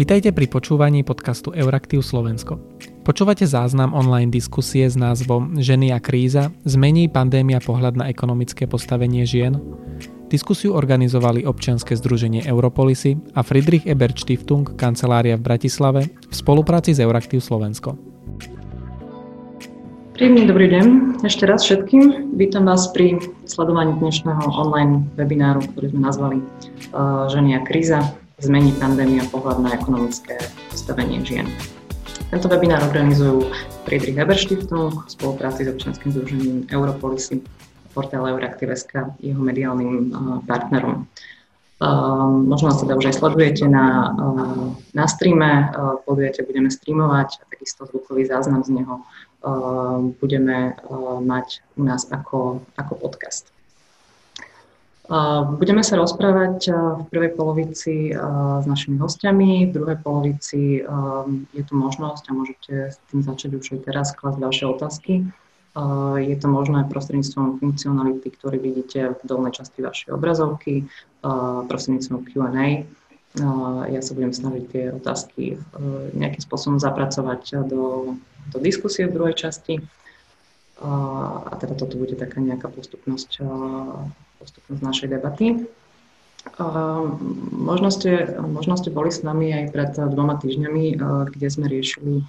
Vitajte pri počúvaní podcastu Euraktiv Slovensko. Počúvate záznam online diskusie s názvom Ženy a kríza zmení pandémia pohľad na ekonomické postavenie žien? Diskusiu organizovali občianske združenie Europolisy a Friedrich Ebert Stiftung kancelária v Bratislave v spolupráci s Euraktiv Slovensko. Príjemný dobrý deň ešte raz všetkým. Vítam vás pri sledovaní dnešného online webináru, ktorý sme nazvali uh, Ženy a kríza zmení pandémia pohľad na ekonomické postavenie žien. Tento webinár organizujú Friedrich Heber Stiftung v spolupráci s občianským združením Europolisy, portál Euraktiv.sk, jeho mediálnym uh, partnerom. Uh, možno nás teda už aj sledujete na, uh, na streame, uh, podujete budeme streamovať a takisto zvukový záznam z neho budeme mať u nás ako, ako podcast. Budeme sa rozprávať v prvej polovici s našimi hostiami, v druhej polovici je tu možnosť a môžete s tým začať už aj teraz klásť ďalšie otázky. Je to možné prostredníctvom funkcionality, ktorý vidíte v dolnej časti vašej obrazovky, prostredníctvom Q&A. Ja sa budem snažiť tie otázky nejakým spôsobom zapracovať do, do diskusie v druhej časti. A teda toto bude taká nejaká postupnosť postupnosť našej debaty. Možno ste, možno ste boli s nami aj pred dvoma týždňami, kde sme riešili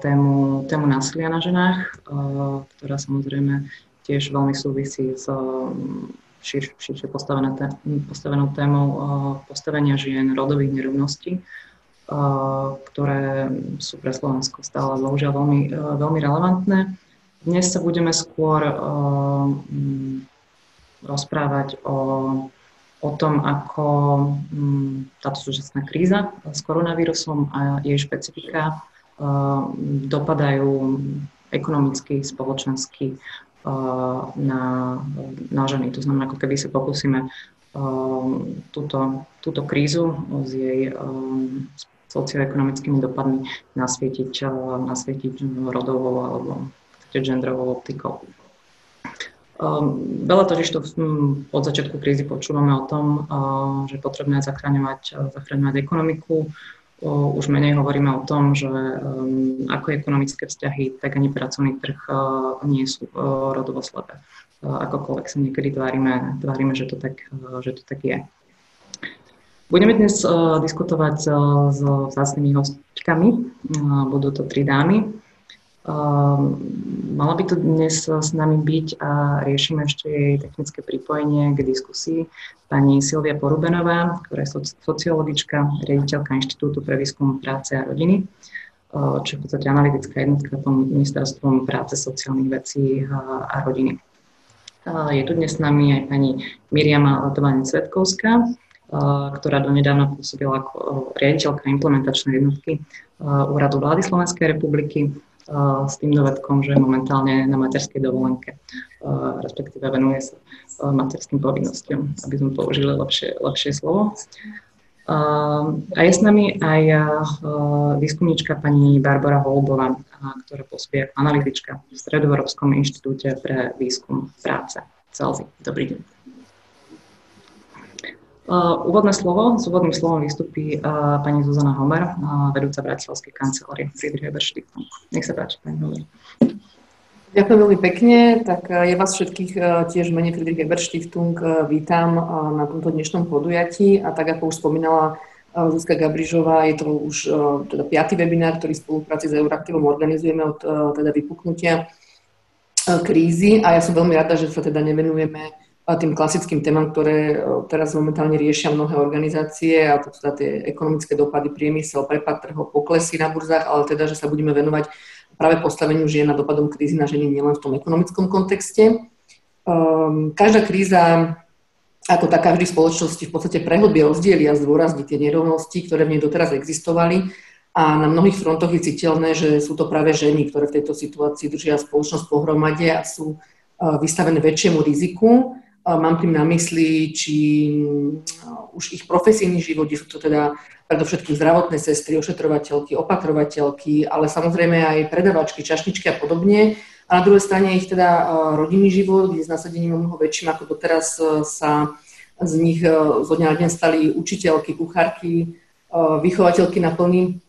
tému, tému násilia na ženách, ktorá samozrejme tiež veľmi súvisí s šir, širšie postavenou, postavenou témou postavenia žien, rodových nerovností, ktoré sú pre Slovensko stále bohužiaľ veľmi, veľmi relevantné. Dnes sa budeme skôr rozprávať o, o tom, ako mm, táto súčasná kríza s koronavírusom a jej špecifika uh, dopadajú ekonomicky, spoločensky uh, na, na ženy. To znamená, ako keby sa pokúsime uh, túto, túto krízu s jej socioekonomickými dopadmi nasvietiť, nasvietiť rodovou alebo genderovou optikou. Um, veľa totiž to od začiatku krízy počúvame o tom, uh, že je potrebné zachraňovať, uh, zachraňovať ekonomiku. Už menej hovoríme o tom, že um, ako ekonomické vzťahy, tak ani pracovný trh uh, nie sú uh, rodovo slepé. Uh, akokoľvek sa niekedy tvárime, tvárime že, to tak, že to tak je. Budeme dnes diskutovať s vzácnými hostkami. Budú to tri dámy. Um, mala by tu dnes s nami byť a riešime ešte jej technické pripojenie k diskusii pani Silvia Porubenová, ktorá je sociologička, riaditeľka Inštitútu pre výskum práce a rodiny, uh, čo je v podstate analytická jednotka tom ministerstvom práce, sociálnych vecí a, a rodiny. Uh, je tu dnes s nami aj pani Miriama Latovanie-Svetkovská, uh, ktorá donedávna pôsobila ako riaditeľka implementačnej jednotky Úradu vlády Slovenskej republiky s tým dovedkom, že je momentálne na materskej dovolenke, respektíve venuje sa materským povinnostiam, aby sme použili lepšie, lepšie slovo. A je s nami aj výskumníčka pani Barbara Holubová, ktorá pôsobí analytička v Stredoeurópskom inštitúte pre výskum práce. Celzi. Dobrý deň. Úvodné slovo, s úvodným slovom vystupí pani Zuzana Homer, vedúca Bratislavskej kancelárie Friedrich Stiftung. Nech sa páči, pani Homer. Ďakujem veľmi pekne. Tak ja vás všetkých tiež v mene Friedrich Stiftung vítam na tomto dnešnom podujatí a tak ako už spomínala Zuzka Gabrižová, je to už teda piatý webinár, ktorý v spolupráci s Euraktivom organizujeme od teda vypuknutia krízy a ja som veľmi rada, že sa teda nevenujeme tým klasickým témam, ktoré e, teraz momentálne riešia mnohé organizácie, a to teda tie ekonomické dopady, priemysel, prepad trhov, poklesy na burzách, ale teda, že sa budeme venovať práve postaveniu žien a dopadom krízy na ženy nielen v tom ekonomickom kontexte. Um, každá kríza ako taká vždy spoločnosti v podstate prehlbie rozdiely a zdôrazní tie nerovnosti, ktoré v nej doteraz existovali. A na mnohých frontoch je citeľné, že sú to práve ženy, ktoré v tejto situácii držia spoločnosť pohromade a sú uh, vystavené väčšiemu riziku. Mám tým na mysli, či už ich profesijný život, sú to teda predovšetkým zdravotné sestry, ošetrovateľky, opatrovateľky, ale samozrejme aj predavačky, čašničky a podobne. A na druhej strane ich teda rodinný život, kde s nasadením mnoho väčším ako doteraz sa z nich zo dňa na stali učiteľky, kuchárky, vychovateľky na plný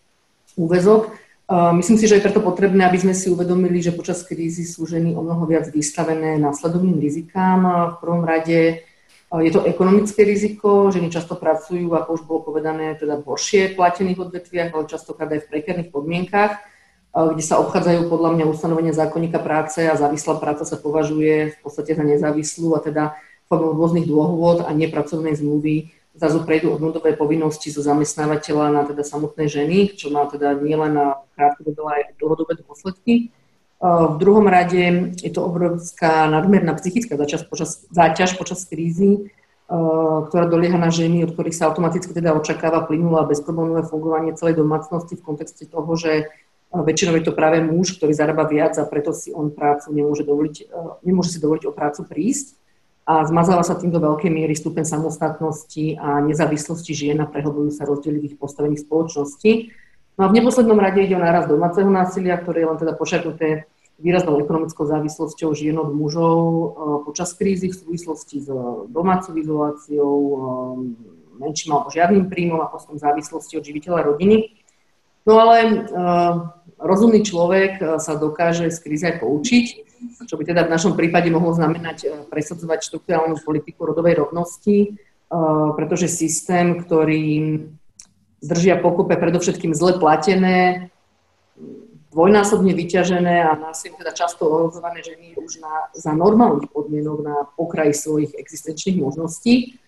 úvezok. Myslím si, že je preto potrebné, aby sme si uvedomili, že počas krízy sú ženy o mnoho viac vystavené následovným rizikám. V prvom rade je to ekonomické riziko, ženy často pracujú, ako už bolo povedané, teda v horšie platených odvetviach, ale častokrát aj v prekerných podmienkách, kde sa obchádzajú podľa mňa ustanovenia zákonníka práce a závislá práca sa považuje v podstate za nezávislú a teda formou rôznych dôvod a nepracovnej zmluvy zrazu prejdú od nudové povinnosti zo zamestnávateľa na teda samotné ženy, čo má teda nielen na krátkodobé, ale aj dlhodobé dôsledky. V druhom rade je to obrovská nadmerná psychická záťaž počas, záťaž počas krízy, ktorá dolieha na ženy, od ktorých sa automaticky teda očakáva plynulé a bezproblémové fungovanie celej domácnosti v kontexte toho, že väčšinou je to práve muž, ktorý zarába viac a preto si on prácu nemôže, dovoliť, nemôže si dovoliť o prácu prísť a zmazala sa tým do veľkej miery stupeň samostatnosti a nezávislosti žien a prehlbujú sa rozdiely v ich postavení spoločnosti. No a v neposlednom rade ide o náraz domáceho násilia, ktoré je len teda počiarknuté výraznou ekonomickou závislosťou žien od mužov e, počas krízy v súvislosti s domácou izoláciou, e, menším alebo žiadnym príjmom a potom závislosti od živiteľa rodiny. No ale e, rozumný človek sa dokáže z krízy aj poučiť čo by teda v našom prípade mohlo znamenať e, presadzovať štruktúrálnu politiku rodovej rovnosti, e, pretože systém, ktorý zdržia pokupe predovšetkým zle platené, dvojnásobne vyťažené a násilím teda často ohrozované ženy už na, za normálnych podmienok na pokraji svojich existenčných možností.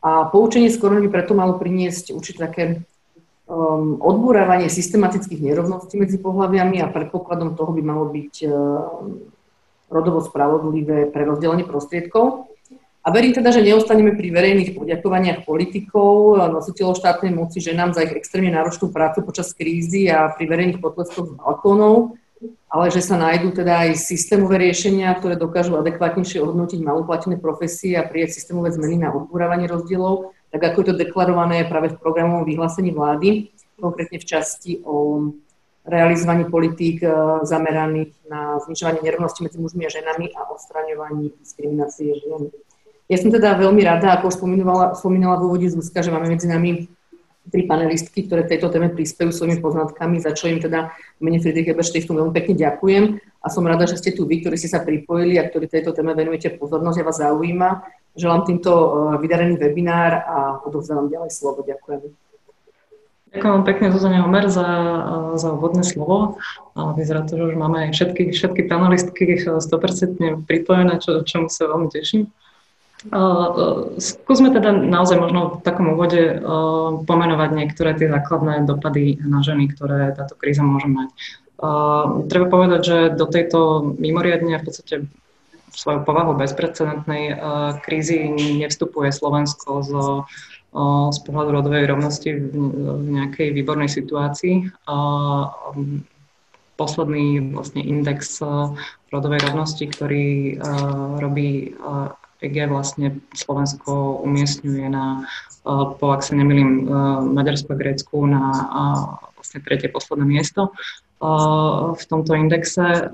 A poučenie skoro by preto malo priniesť určite také um, odbúravanie systematických nerovností medzi pohľaviami a predpokladom toho by malo byť um, rodovo spravodlivé pre rozdelenie prostriedkov. A verím teda, že neostaneme pri verejných poďakovaniach politikov, nositeľov štátnej moci, ženám za ich extrémne náročnú prácu počas krízy a pri verejných potleskoch z balkónov, ale že sa nájdú teda aj systémové riešenia, ktoré dokážu adekvátnejšie ohodnotiť maloplatené profesie a prijať systémové zmeny na odbúravanie rozdielov, tak ako je to deklarované práve v programovom vyhlásení vlády, konkrétne v časti o realizovaní politík e, zameraných na znižovanie nerovnosti medzi mužmi a ženami a odstraňovanie diskriminácie žien. Ja som teda veľmi rada, ako spomínala, spomínala v úvode Zuzka, že máme medzi nami tri panelistky, ktoré tejto téme prispejú svojimi poznatkami, za čo im teda mene Friedrich Ebert Stiftung veľmi pekne ďakujem a som rada, že ste tu vy, ktorí ste sa pripojili a ktorí tejto téme venujete pozornosť a vás zaujíma. Želám týmto e, vydarený webinár a odovzdávam ďalej slovo. Ďakujem. Ďakujem pekne Zuzane Omer za, za úvodné slovo. Vyzerá to, že už máme aj všetky, všetky panelistky 100% pripojené, čo, čomu sa veľmi teším. Skúsme teda naozaj možno v takom úvode pomenovať niektoré tie základné dopady na ženy, ktoré táto kríza môže mať. Treba povedať, že do tejto mimoriadne v podstate svojou povahu bezprecedentnej krízy nevstupuje Slovensko zo z pohľadu rodovej rovnosti v, nejakej výbornej situácii. Posledný vlastne index rodovej rovnosti, ktorý robí EG vlastne Slovensko umiestňuje na, po ak sa nemýlim, Maďarsko a Grécku na vlastne tretie posledné miesto v tomto indexe.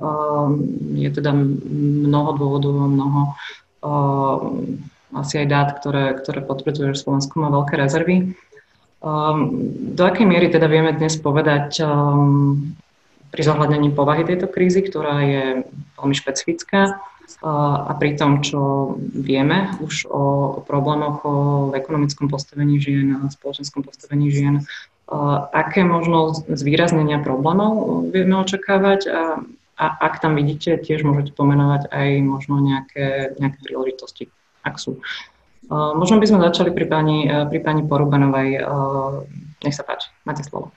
Je teda mnoho dôvodov, mnoho asi aj dát, ktoré, ktoré potvrdzujú, že Slovensko má veľké rezervy. Um, do akej miery teda vieme dnes povedať um, pri zohľadnení povahy tejto krízy, ktorá je veľmi špecifická uh, a pri tom, čo vieme už o, o problémoch o ekonomickom postavení žien a spoločenskom postavení žien, uh, aké možno zvýraznenia problémov vieme očakávať a, a ak tam vidíte, tiež môžete pomenovať aj možno nejaké, nejaké príležitosti ak sú. Možno by sme začali pri pani, e, pri pani Porubanovej. Nech sa páči, máte slovo.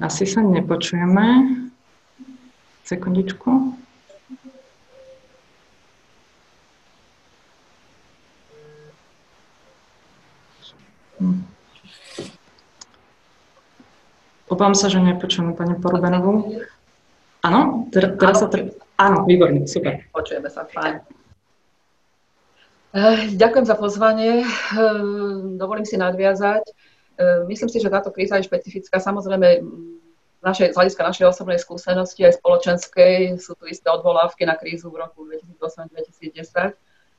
Asi sa nepočujeme. Sekundičku. Obávam sa, že nepočujeme pani Porubanovú. Áno, teraz, teraz sa... Tr- Áno, výborne, super. Počujeme sa, fajn. Eh, ďakujem za pozvanie. Eh, dovolím si nadviazať. Eh, myslím si, že táto kríza je špecifická. Samozrejme, naše, z hľadiska našej osobnej skúsenosti aj spoločenskej sú tu isté odvolávky na krízu v roku 2008-2010.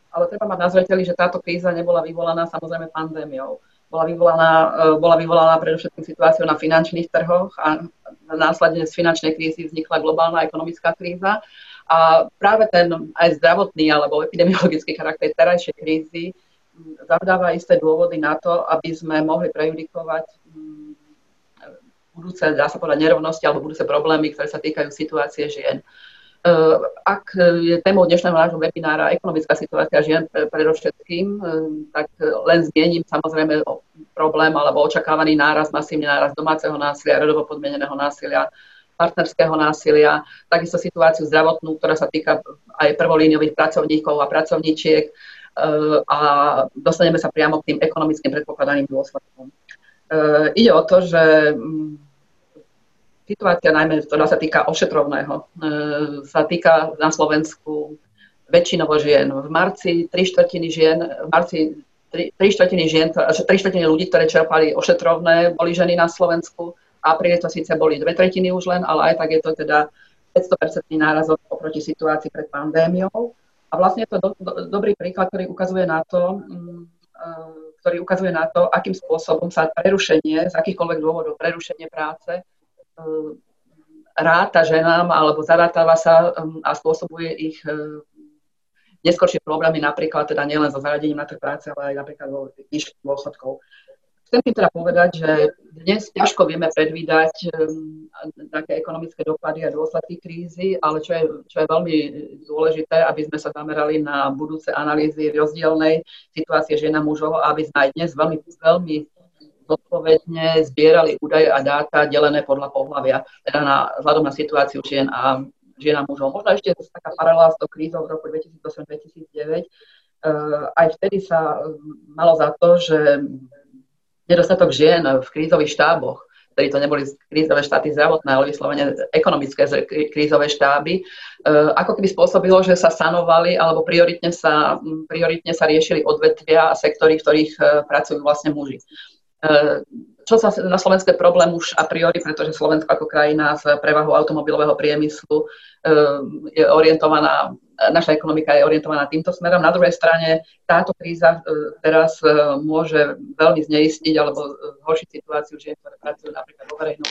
ale treba mať na zreteli, že táto kríza nebola vyvolaná samozrejme pandémiou. Bola vyvolaná, bola vyvolaná predovšetkým situáciou na finančných trhoch a následne z finančnej krízy vznikla globálna ekonomická kríza. A práve ten aj zdravotný alebo epidemiologický charakter terajšej krízy zavdáva isté dôvody na to, aby sme mohli prejudikovať budúce, dá sa povedať, nerovnosti alebo budúce problémy, ktoré sa týkajú situácie žien. E, ak je témou dnešného nášho webinára ekonomická situácia žien predovšetkým, e, tak len zmiením samozrejme problém alebo očakávaný náraz, masívny náraz domáceho násilia, rodovo podmieneného násilia, partnerského násilia, takisto situáciu zdravotnú, ktorá sa týka aj prvolíniových pracovníkov a pracovníčiek e, a dostaneme sa priamo k tým ekonomickým predpokladaným dôsledkom. Ide o to, že situácia najmä, ktorá sa týka ošetrovného, e, sa týka na Slovensku väčšinovo žien. V marci tri štvrtiny žien, v marci tri, tri štvrtiny žien, tri štvrtiny ľudí, ktoré čerpali ošetrovné, boli ženy na Slovensku. Apríli to síce boli dve tretiny už len, ale aj tak je to teda 500% nárazok oproti situácii pred pandémiou. A vlastne je to do, do, dobrý príklad, ktorý ukazuje na to, mm, e, ktorý ukazuje na to, akým spôsobom sa prerušenie, z akýchkoľvek dôvodov prerušenie práce Um, ráta ženám alebo zaratáva sa um, a spôsobuje ich um, neskôršie problémy, napríklad teda nielen so zaradením na trh práce, ale aj napríklad vo výšky dôchodkov. Chcem tým teda povedať, že dnes ťažko vieme predvídať také ekonomické dopady a dôsledky krízy, ale čo je, čo je veľmi dôležité, aby sme sa zamerali na budúce analýzy rozdielnej situácie žien a mužov, aby sme aj dnes veľmi, veľmi zodpovedne zbierali údaje a dáta delené podľa pohľavia, teda na, vzhľadom na situáciu žien a žien a mužov. Možno ešte je taká paralela s tou krízou v roku 2008-2009. Uh, aj vtedy sa malo za to, že nedostatok žien v krízových štáboch, ktorí to neboli krízové štáty zdravotné, ale vyslovene ekonomické krízové štáby, uh, ako keby spôsobilo, že sa sanovali alebo prioritne sa, prioritne sa riešili odvetvia a sektory, v ktorých uh, pracujú vlastne muži. Čo sa na slovenské problém už a priori, pretože Slovensko ako krajina s prevahou automobilového priemyslu je orientovaná, naša ekonomika je orientovaná týmto smerom. Na druhej strane táto kríza eh, teraz eh, môže veľmi zneistiť alebo zhoršiť situáciu žien, ktoré pracujú napríklad vo verejnom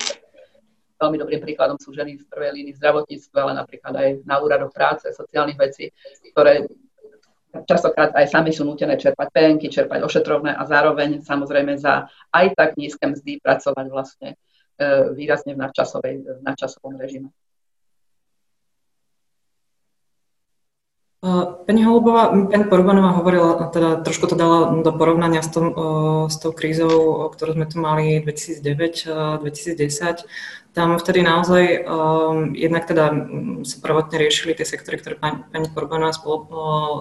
Veľmi dobrým príkladom sú ženy v prvej línii zdravotníctva, ale napríklad aj na úradoch práce, sociálnych vecí, ktoré častokrát aj sami sú nutené čerpať penky, čerpať ošetrovné a zároveň samozrejme za aj tak nízke mzdy pracovať vlastne e, výrazne v, nadčasovej, nadčasovom režime. Pani Holubová, pani Porubanová hovorila, teda trošku to dala do porovnania s, tom, s tou krízou, ktorú sme tu mali 2009-2010. Tam vtedy naozaj um, jednak teda sa prvotne riešili tie sektory, ktoré pani, pani Porbanová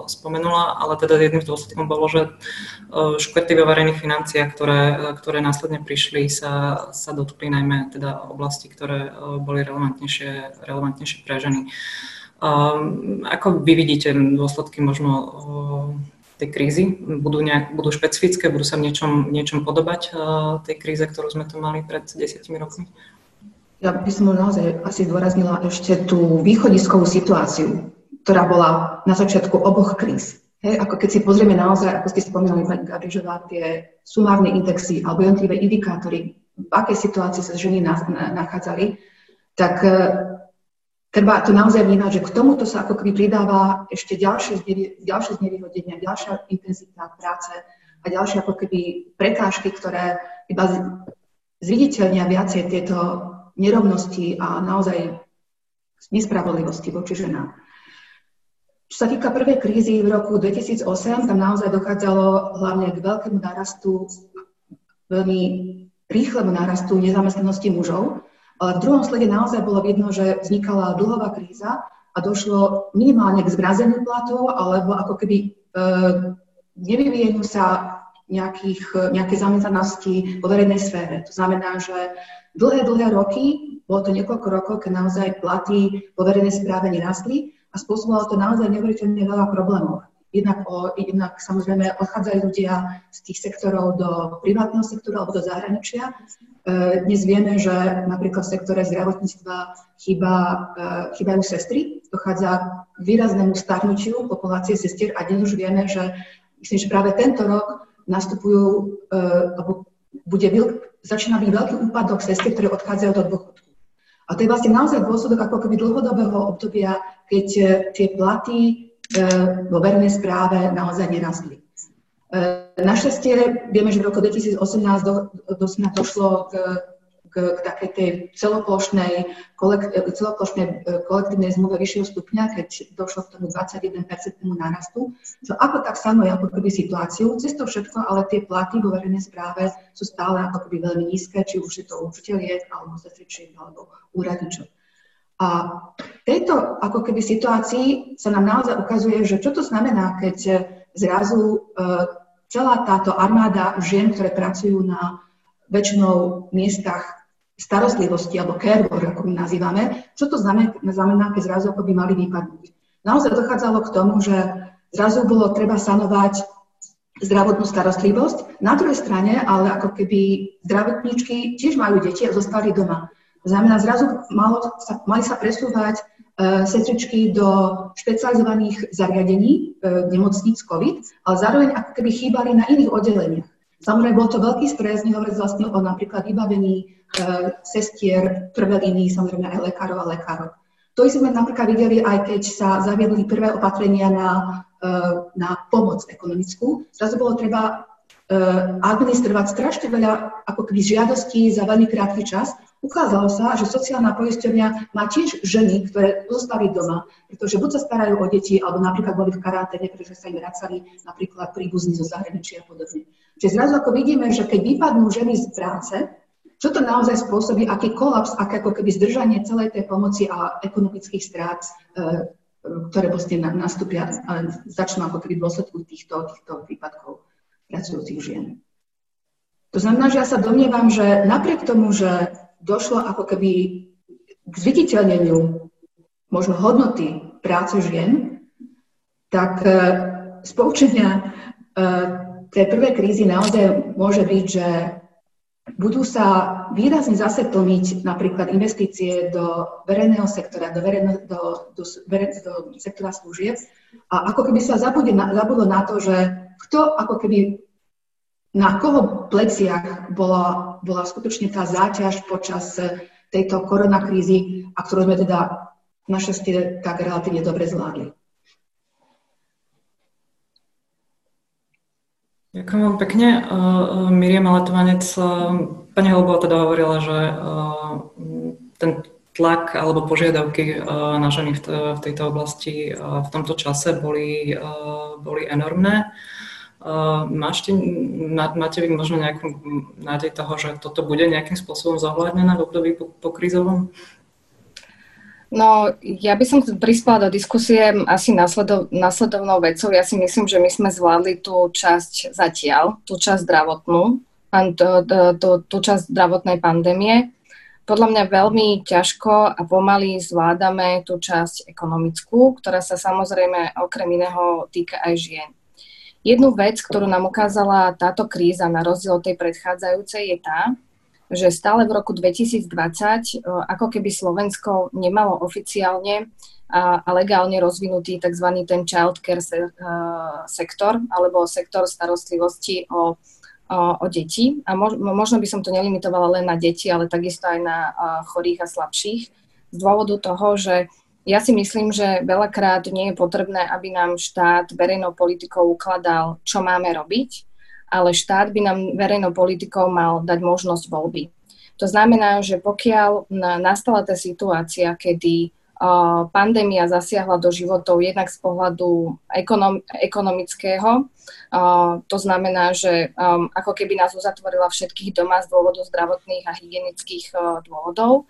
spomenula, ale teda jedným z dôsledkom bolo, že uh, škrty vo verejných financiách, ktoré, ktoré následne prišli, sa, sa dotkli najmä teda oblasti, ktoré uh, boli relevantnejšie, relevantnejšie pre ženy. Um, ako vy vidíte dôsledky možno uh, tej krízy? Budú, nejak, budú špecifické, budú sa v niečom, niečom podobať uh, tej kríze, ktorú sme tu mali pred desiatimi rokmi? Ja by som naozaj asi zdôraznila ešte tú východiskovú situáciu, ktorá bola na začiatku oboch kríz. Hej, ako keď si pozrieme naozaj, ako ste spomínali, pani Gabrižová, tie sumárne indexy alebo jednotlivé indikátory, v akej situácii sa ženy nachádzali, tak treba to naozaj vnímať, že k tomuto sa ako keby pridáva ešte ďalšie, ďalšie znevýhodnenia, ďalšia intenzita práce a ďalšie ako keby prekážky, ktoré iba zviditeľnia viacej tieto nerovnosti a naozaj nespravodlivosti voči ženám. Čo sa týka prvej krízy v roku 2008, tam naozaj dochádzalo hlavne k veľkému nárastu, veľmi rýchlemu nárastu nezamestnanosti mužov, ale v druhom slede naozaj bolo vidno, že vznikala dlhová kríza a došlo minimálne k zmrazeniu platov alebo ako keby e, nevyvíjeniu sa nejakých, nejaké zamestnanosti vo verejnej sfére. To znamená, že Dlhé, dlhé roky, bolo to niekoľko rokov, keď naozaj platy vo verejnej správe nerastli a spôsobovalo to naozaj neuveriteľne veľa problémov. Jednak, o, jednak samozrejme odchádzajú ľudia z tých sektorov do privátneho sektora alebo do zahraničia. E, dnes vieme, že napríklad v sektore zdravotníctva chýba, e, chýbajú sestry, dochádza k výraznému starnutiu populácie sestier a dnes už vieme, že myslím, že práve tento rok nastupujú, e, alebo bude, začína byť veľký úpadok sestier, ktoré odchádzajú do dôchodku. A to je vlastne naozaj dôsledok ako keby dlhodobého obdobia, keď tie platy vo verejnej správe naozaj nerastli. Našťastie vieme, že v roku 2018 do, do, došlo k, k, k takej tej celoplošnej, kolekt, celoplošnej e, kolektívnej zmluve vyššieho stupňa, keď došlo k tomu 21-percentnému nárastu. To ako tak sanuje ako keby situáciu. Cez to všetko, ale tie platy vo verejnej správe sú stále ako keby veľmi nízke, či už je to učiteľiek, alebo sestričiek, alebo úradničov. A v tejto ako keby situácii sa nám naozaj ukazuje, že čo to znamená, keď zrazu e, celá táto armáda žien, ktoré pracujú na väčšinou miestach starostlivosti alebo care work, ako my nazývame, čo to znamená keď zrazu ako by mali vypadnúť. Naozaj dochádzalo k tomu, že zrazu bolo treba sanovať zdravotnú starostlivosť. Na druhej strane, ale ako keby zdravotníčky tiež majú deti a zostali doma. Znamená, zrazu malo sa, mali sa presúvať E, sestričky do špecializovaných zariadení, e, nemocníc COVID, ale zároveň ako keby chýbali na iných oddeleniach. Samozrejme, bol to veľký stres, nehovoriť vlastne o napríklad vybavení e, sestier, prvé línii, samozrejme aj lekárov a lekárov. To sme napríklad videli aj keď sa zaviedli prvé opatrenia na, na pomoc ekonomickú. Zrazu bolo treba administrovať strašne veľa ako keby žiadostí za veľmi krátky čas Ukázalo sa, že sociálna poisťovňa má tiež ženy, ktoré zostali doma, pretože buď sa starajú o deti, alebo napríklad boli v karanténe, pretože sa im vracali napríklad príbuzní zo zahraničia a podobne. Čiže zrazu ako vidíme, že keď vypadnú ženy z práce, čo to naozaj spôsobí, aký kolaps, aké ako keby zdržanie celej tej pomoci a ekonomických strát, e, ktoré vlastne nastúpia a začnú ako keby v dôsledku týchto, týchto výpadkov pracujúcich žien. To znamená, že ja sa domnievam, že napriek tomu, že došlo ako keby k zviditeľneniu možno hodnoty práce žien, tak e, z poučenia e, tej prvej krízy naozaj môže byť, že budú sa výrazne zase plniť napríklad investície do verejného sektora, do, verejno, do, do, do sektora služieb a ako keby sa zabudlo na, zabudlo na to, že kto ako keby na koho pleciach bola, bola skutočne tá záťaž počas tejto koronakrízy a ktorú sme teda našťastie tak relatívne dobre zvládli. Ďakujem vám pekne. Uh, Miriam Letovanec, uh, pani Holbova teda hovorila, že uh, ten tlak alebo požiadavky na ženy v tejto oblasti v tomto čase boli, boli enormné. Máte, máte vy možno nejakú nádej toho, že toto bude nejakým spôsobom zohľadnené v období po, po krízovom? No, ja by som prispela do diskusie asi nasledov, nasledovnou vecou. Ja si myslím, že my sme zvládli tú časť zatiaľ, tú časť zdravotnú, tú časť zdravotnej pandémie. Podľa mňa veľmi ťažko a pomaly zvládame tú časť ekonomickú, ktorá sa samozrejme okrem iného týka aj žien. Jednu vec, ktorú nám ukázala táto kríza na rozdiel od tej predchádzajúcej je tá, že stále v roku 2020 ako keby Slovensko nemalo oficiálne a, legálne rozvinutý tzv. ten childcare se, sektor alebo sektor starostlivosti o, o, o deti. A možno by som to nelimitovala len na deti, ale takisto aj na chorých a slabších z dôvodu toho, že ja si myslím, že veľakrát nie je potrebné, aby nám štát verejnou politikou ukladal, čo máme robiť, ale štát by nám verejnou politikou mal dať možnosť voľby. To znamená, že pokiaľ nastala tá situácia, kedy pandémia zasiahla do životov jednak z pohľadu ekonom, ekonomického. To znamená, že ako keby nás uzatvorila všetkých doma z dôvodu zdravotných a hygienických dôvodov.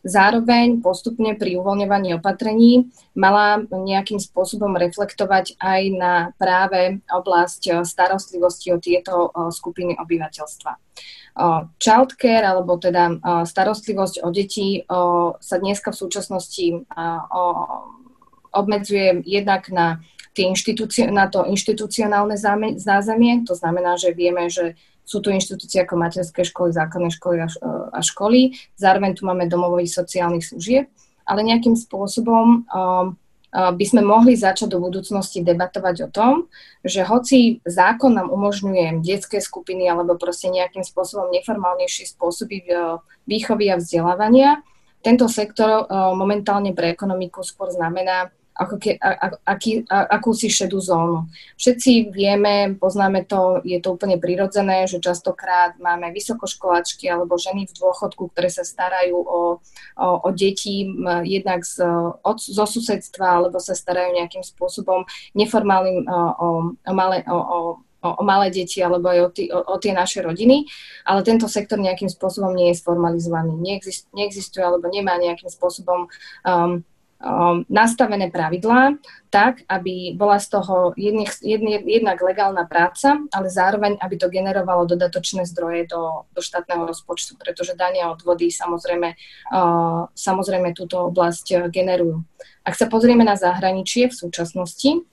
Zároveň postupne pri uvoľňovaní opatrení mala nejakým spôsobom reflektovať aj na práve oblasť starostlivosti o tieto skupiny obyvateľstva. Childcare, alebo teda starostlivosť o deti sa dneska v súčasnosti obmedzuje jednak na tie inštitúcie, na to inštitucionálne zázemie. To znamená, že vieme, že sú tu inštitúcie ako materské školy, základné školy a, a školy. Zároveň tu máme domových sociálnych služieb, ale nejakým spôsobom um, by sme mohli začať do budúcnosti debatovať o tom, že hoci zákon nám umožňuje detské skupiny alebo proste nejakým spôsobom neformálnejšie spôsoby výchovy a vzdelávania, tento sektor momentálne pre ekonomiku skôr znamená ako ke, a, a, aký, a, akúsi šedú zónu. Všetci vieme, poznáme to, je to úplne prirodzené, že častokrát máme vysokoškoláčky alebo ženy v dôchodku, ktoré sa starajú o, o, o deti jednak z, od, zo susedstva alebo sa starajú nejakým spôsobom neformálnym o, o, o, malé, o, o o, malé deti alebo aj o, tý, o, o tie naše rodiny, ale tento sektor nejakým spôsobom nie je sformalizovaný, neexist, neexistuje alebo nemá nejakým spôsobom um, um, nastavené pravidlá tak, aby bola z toho jedných, jednak legálna práca, ale zároveň, aby to generovalo dodatočné zdroje do, do štátneho rozpočtu, pretože dania od vody samozrejme, uh, samozrejme túto oblasť uh, generujú. Ak sa pozrieme na zahraničie v súčasnosti,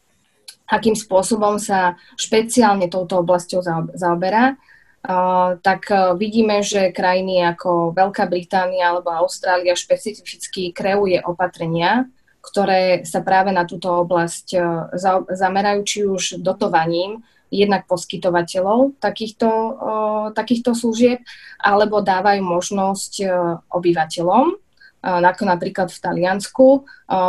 akým spôsobom sa špeciálne touto oblasťou zaoberá, tak e, vidíme, že krajiny ako Veľká Británia alebo Austrália špecificky kreuje opatrenia, ktoré sa práve na túto oblasť e, zamerajú, či už dotovaním jednak poskytovateľov takýchto, e, takýchto služieb, alebo dávajú možnosť obyvateľom, ako napríklad v Taliansku,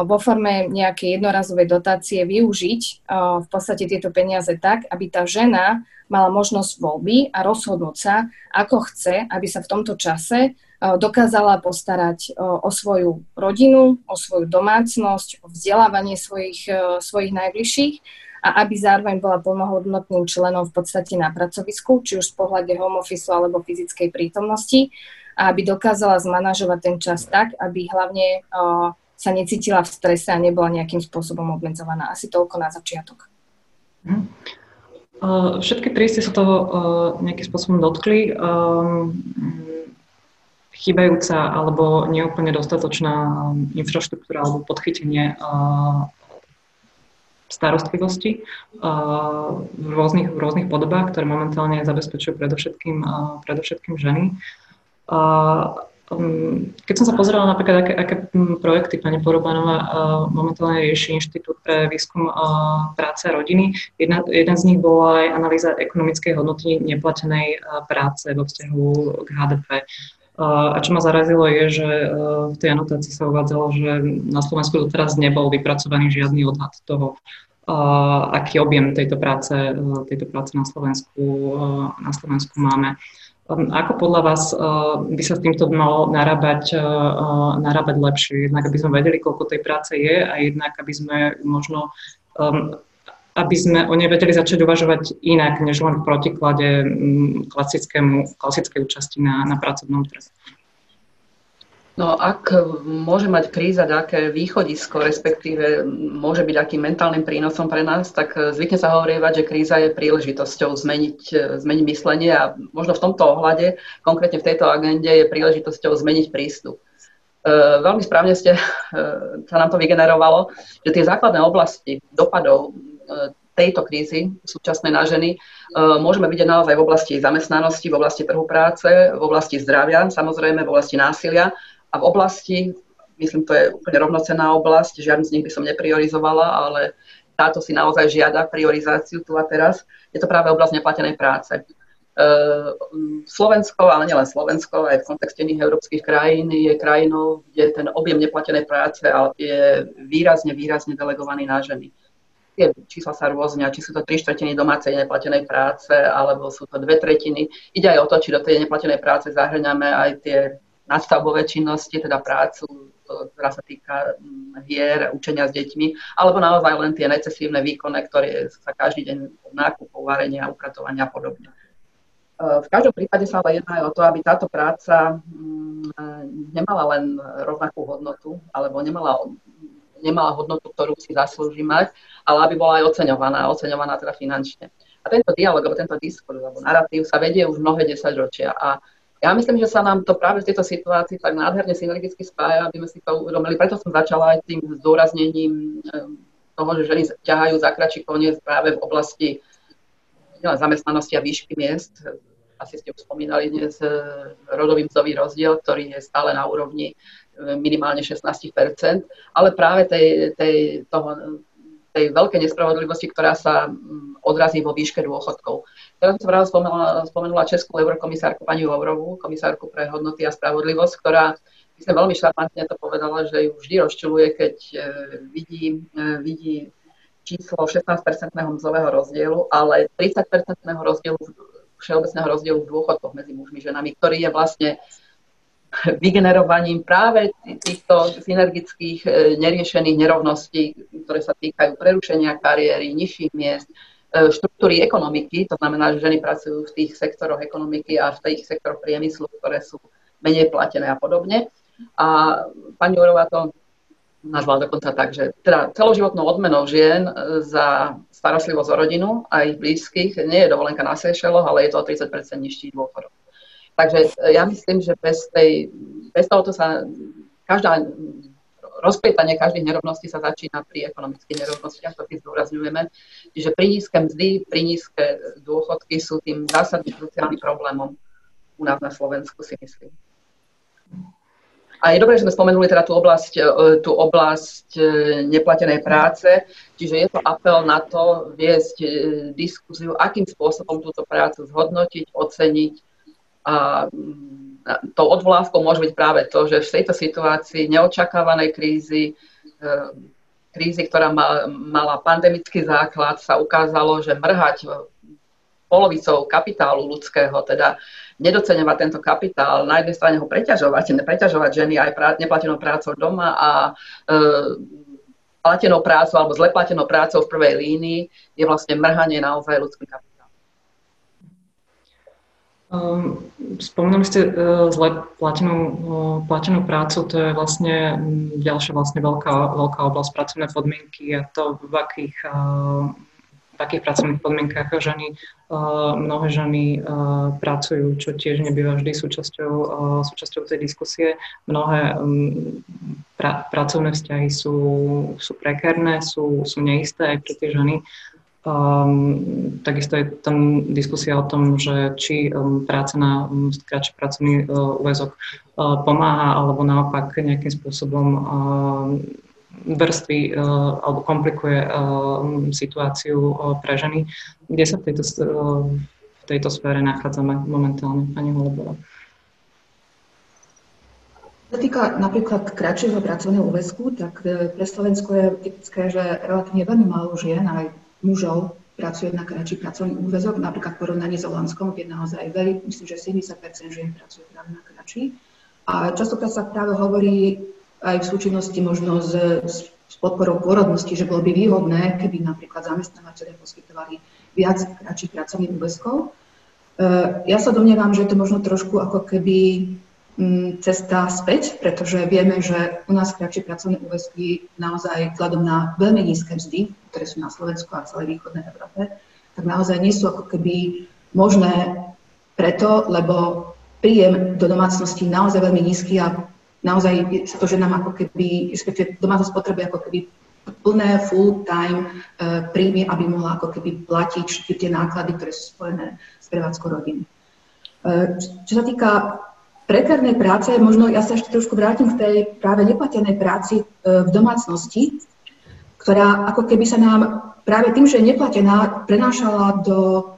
vo forme nejakej jednorazovej dotácie využiť v podstate tieto peniaze tak, aby tá žena mala možnosť voľby a rozhodnúť sa, ako chce, aby sa v tomto čase dokázala postarať o svoju rodinu, o svoju domácnosť, o vzdelávanie svojich, svojich najbližších a aby zároveň bola plnohodnotným členom v podstate na pracovisku, či už z pohľade home office alebo fyzickej prítomnosti a aby dokázala zmanažovať ten čas tak, aby hlavne sa necítila v strese a nebola nejakým spôsobom obmedzovaná. Asi toľko na začiatok. Uh, všetky tri ste sa toho uh, nejakým spôsobom dotkli. Um, chýbajúca alebo neúplne dostatočná infraštruktúra alebo podchytenie uh, starostlivosti v rôznych, v rôznych podobách, ktoré momentálne zabezpečujú predovšetkým, predovšetkým ženy. Keď som sa pozerala napríklad, aké, aké projekty pani Porobanová uh, momentálne rieši Inštitút pre výskum uh, práce a rodiny, jedna, jeden z nich bola aj analýza ekonomickej hodnoty neplatenej uh, práce vo vzťahu k HDP. A čo ma zarazilo je, že v tej anotácii sa uvádzalo, že na Slovensku doteraz nebol vypracovaný žiadny odhad toho, aký objem tejto práce, tejto práce na Slovensku, na Slovensku máme. Um, ako podľa vás uh, by sa s týmto malo narábať, uh, uh, narábať lepšie? Jednak, aby sme vedeli, koľko tej práce je a jednak, aby sme možno um, aby sme o nej vedeli začať uvažovať inak, než len v protiklade um, klasickému, klasickej účasti na, na pracovnom trhu. No ak môže mať kríza nejaké východisko, respektíve môže byť akým mentálnym prínosom pre nás, tak zvykne sa hovorievať, že kríza je príležitosťou zmeniť, zmeniť myslenie a možno v tomto ohľade, konkrétne v tejto agende, je príležitosťou zmeniť prístup. E, veľmi správne ste, e, sa nám to vygenerovalo, že tie základné oblasti dopadov e, tejto krízy súčasnej na ženy môžeme vidieť naozaj v oblasti zamestnanosti, v oblasti trhu práce, v oblasti zdravia, samozrejme v oblasti násilia a v oblasti, myslím, to je úplne rovnocená oblasť, žiadny z nich by som nepriorizovala, ale táto si naozaj žiada priorizáciu tu a teraz, je to práve oblasť neplatenej práce. E, Slovensko, ale nielen Slovensko, aj v kontexte iných európskych krajín je krajinou, kde ten objem neplatenej práce je výrazne, výrazne delegovaný na ženy. Tie čísla sa rôznia, či sú to tri štvrtiny domácej neplatenej práce, alebo sú to dve tretiny. Ide aj o to, či do tej neplatenej práce zahrňame aj tie nadstavbové činnosti, teda prácu, ktorá sa týka mm, hier, učenia s deťmi, alebo naozaj len tie necesívne výkony, ktoré sa každý deň nákupov, varenia, upratovania a podobne. E, v každom prípade sa ale jedná aj o to, aby táto práca mm, nemala len rovnakú hodnotu, alebo nemala, nemala hodnotu, ktorú si zaslúži mať, ale aby bola aj oceňovaná, oceňovaná teda finančne. A tento dialog, alebo tento diskurs, alebo narratív sa vedie už mnohé desaťročia. A ja myslím, že sa nám to práve v tejto situácii tak nádherne synergicky spája, aby sme si to uvedomili. Preto som začala aj tým zdôraznením toho, že ženy ťahajú za kračí koniec práve v oblasti zamestnanosti a výšky miest. Asi ste už spomínali dnes e, rodový mzdový rozdiel, ktorý je stále na úrovni e, minimálne 16% ale práve tej, tej, toho, tej veľkej nespravodlivosti, ktorá sa odrazí vo výške dôchodkov. Teraz som práve spomenula, spomenula českú eurokomisárku pani Jourovú, komisárku pre hodnoty a spravodlivosť, ktorá myslím, veľmi šarmantne to povedala, že ju vždy rozčuluje, keď e, vidí, vidí číslo 16-percentného mzového rozdielu, ale 30-percentného rozdielu, všeobecného rozdielu v dôchodkoch medzi mužmi a ženami, ktorý je vlastne vygenerovaním práve týchto synergických e, neriešených nerovností, ktoré sa týkajú prerušenia kariéry, nižších miest, e, štruktúry ekonomiky, to znamená, že ženy pracujú v tých sektoroch ekonomiky a v tých sektoroch priemyslu, ktoré sú menej platené a podobne. A pani Jurová to nazval dokonca tak, že teda celoživotnou odmenou žien e, za starostlivosť o rodinu a ich blízkych nie je dovolenka na Seychelloch, ale je to o 30% nižší dôchodok. Takže e, ja myslím, že bez, tej, bez tohoto sa každá rozplietanie každých nerovností sa začína pri ekonomických nerovnostiach, to keď zdôrazňujeme. Čiže pri nízke mzdy, pri nízke dôchodky sú tým zásadným kruciálnym problémom u nás na Slovensku, si myslím. A je dobré, že sme spomenuli teda tú oblasť, e, tú oblasť e, neplatenej práce, čiže je to apel na to viesť e, diskusiu, akým spôsobom túto prácu zhodnotiť, oceniť. A mm, tou odvolávkou môže byť práve to, že v tejto situácii neočakávanej krízy, krízy, ktorá mala pandemický základ, sa ukázalo, že mrhať polovicou kapitálu ľudského, teda nedocenovať tento kapitál, na jednej strane ho preťažovať, preťažovať ženy aj prá- neplatenou prácou doma a e, platenou prácou alebo zle platenou prácou v prvej línii je vlastne mrhanie naozaj ľudským kapitálom. Um, spomínali ste uh, zle platenú, uh, platenú prácu, to je vlastne um, ďalšia vlastne veľká, veľká oblasť pracovné podmienky a to v akých uh, takých pracovných podmienkách ženy, mnohé ženy pracujú, čo tiež nebýva vždy súčasťou, súčasťou tej diskusie. Mnohé pra, pracovné vzťahy sú, sú prekerné, sú, sú neisté aj pre tie ženy. Um, takisto je tam diskusia o tom, že či um, práca na um, kratší pracovný uh, úvezok uh, pomáha alebo naopak nejakým spôsobom uh, vrstvy eh, alebo komplikuje eh, situáciu eh, pre ženy. Kde sa v tejto, v tejto sfére nachádzame momentálne, pani Holubová? Čo týka napríklad kratšieho pracovného úväzku, tak pre Slovensko je typické, že relatívne veľmi málo žien, aj mužov, pracuje na kratší pracovný úväzok, napríklad v porovnaní s Holandskom, kde naozaj veľmi, myslím, že 70% žien pracuje práve na kratší. A častokrát sa práve hovorí aj v súčinnosti možno s, s podporou pôrodnosti, že bolo by výhodné, keby napríklad zamestnávateľe poskytovali viac kratších pracovných úväzkov. E, ja sa domnievam, že je to možno trošku ako keby cesta späť, pretože vieme, že u nás kratšie pracovné úväzky naozaj vzhľadom na veľmi nízke mzdy, ktoré sú na Slovensku a celej východnej Európe, tak naozaj nie sú ako keby možné preto, lebo príjem do domácnosti naozaj veľmi nízky a naozaj sa to, že nám ako keby, respektíve domácnosť potrebuje ako keby plné full-time uh, príjmy, aby mohla ako keby platiť všetky tie náklady, ktoré sú spojené s prevádzkou rodiny. Uh, čo sa týka prekárnej práce, možno ja sa ešte trošku vrátim k tej práve neplatenej práci uh, v domácnosti, ktorá ako keby sa nám práve tým, že je neplatená, prenášala do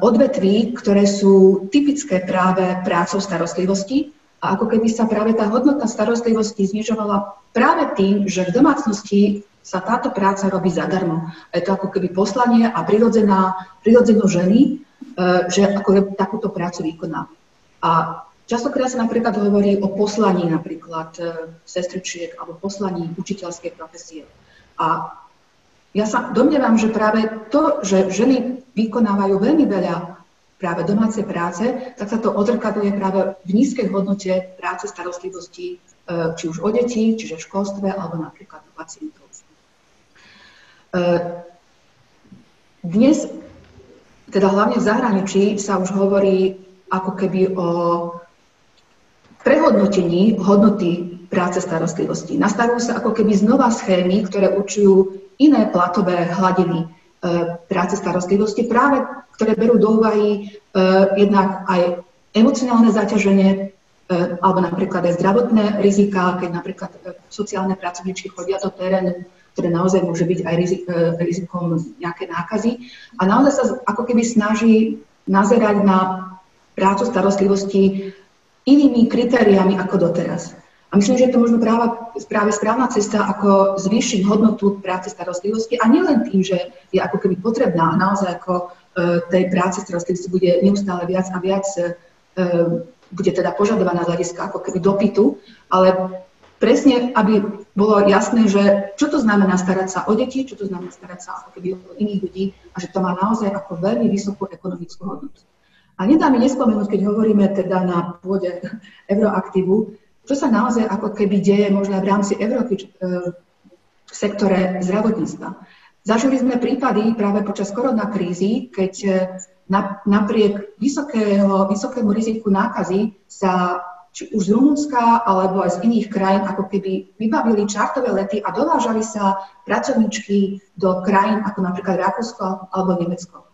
odvetví, ktoré sú typické práve prácou starostlivosti, a ako keby sa práve tá hodnota starostlivosti znižovala práve tým, že v domácnosti sa táto práca robí zadarmo. Je to ako keby poslanie a prirodzená, prirodzeno ženy, e, že ako takúto prácu vykoná. A častokrát sa napríklad hovorí o poslaní napríklad e, sestričiek alebo poslaní učiteľskej profesie. A ja sa domnievam, že práve to, že ženy vykonávajú veľmi veľa práve domácej práce, tak sa to odzrkadluje práve v nízkej hodnote práce starostlivosti, e, či už o deti, čiže v školstve, alebo napríklad u pacientov. E, dnes, teda hlavne v zahraničí, sa už hovorí ako keby o prehodnotení hodnoty práce starostlivosti. Nastavujú sa ako keby znova schémy, ktoré určujú iné platové hladiny práce starostlivosti, práve ktoré berú do úvahy jednak aj emocionálne zaťaženie, alebo napríklad aj zdravotné rizika, keď napríklad sociálne pracovníčky chodia do terénu, ktoré naozaj môže byť aj rizik, e, rizikom nejaké nákazy. A naozaj sa ako keby snaží nazerať na prácu starostlivosti inými kritériami ako doteraz. A myslím, že je to možno práve, práve správna cesta, ako zvýšiť hodnotu práce starostlivosti a nielen tým, že je ako keby potrebná naozaj ako e, tej práce starostlivosti bude neustále viac a viac e, bude teda požadovaná z hľadiska ako keby dopytu, ale presne, aby bolo jasné, že čo to znamená starať sa o deti, čo to znamená starať sa ako keby o iných ľudí a že to má naozaj ako veľmi vysokú ekonomickú hodnotu. A nedá mi nespomenúť, keď hovoríme teda na pôde Euroaktívu, čo sa naozaj ako keby deje možno v rámci Európy e, v sektore zdravotníctva. Zažili sme prípady práve počas korona krízy, keď e, napriek vysokého, vysokému riziku nákazy sa či už z Rumunska alebo aj z iných krajín, ako keby vybavili čartové lety a dovážali sa pracovníčky do krajín ako napríklad Rakúsko alebo Nemecko.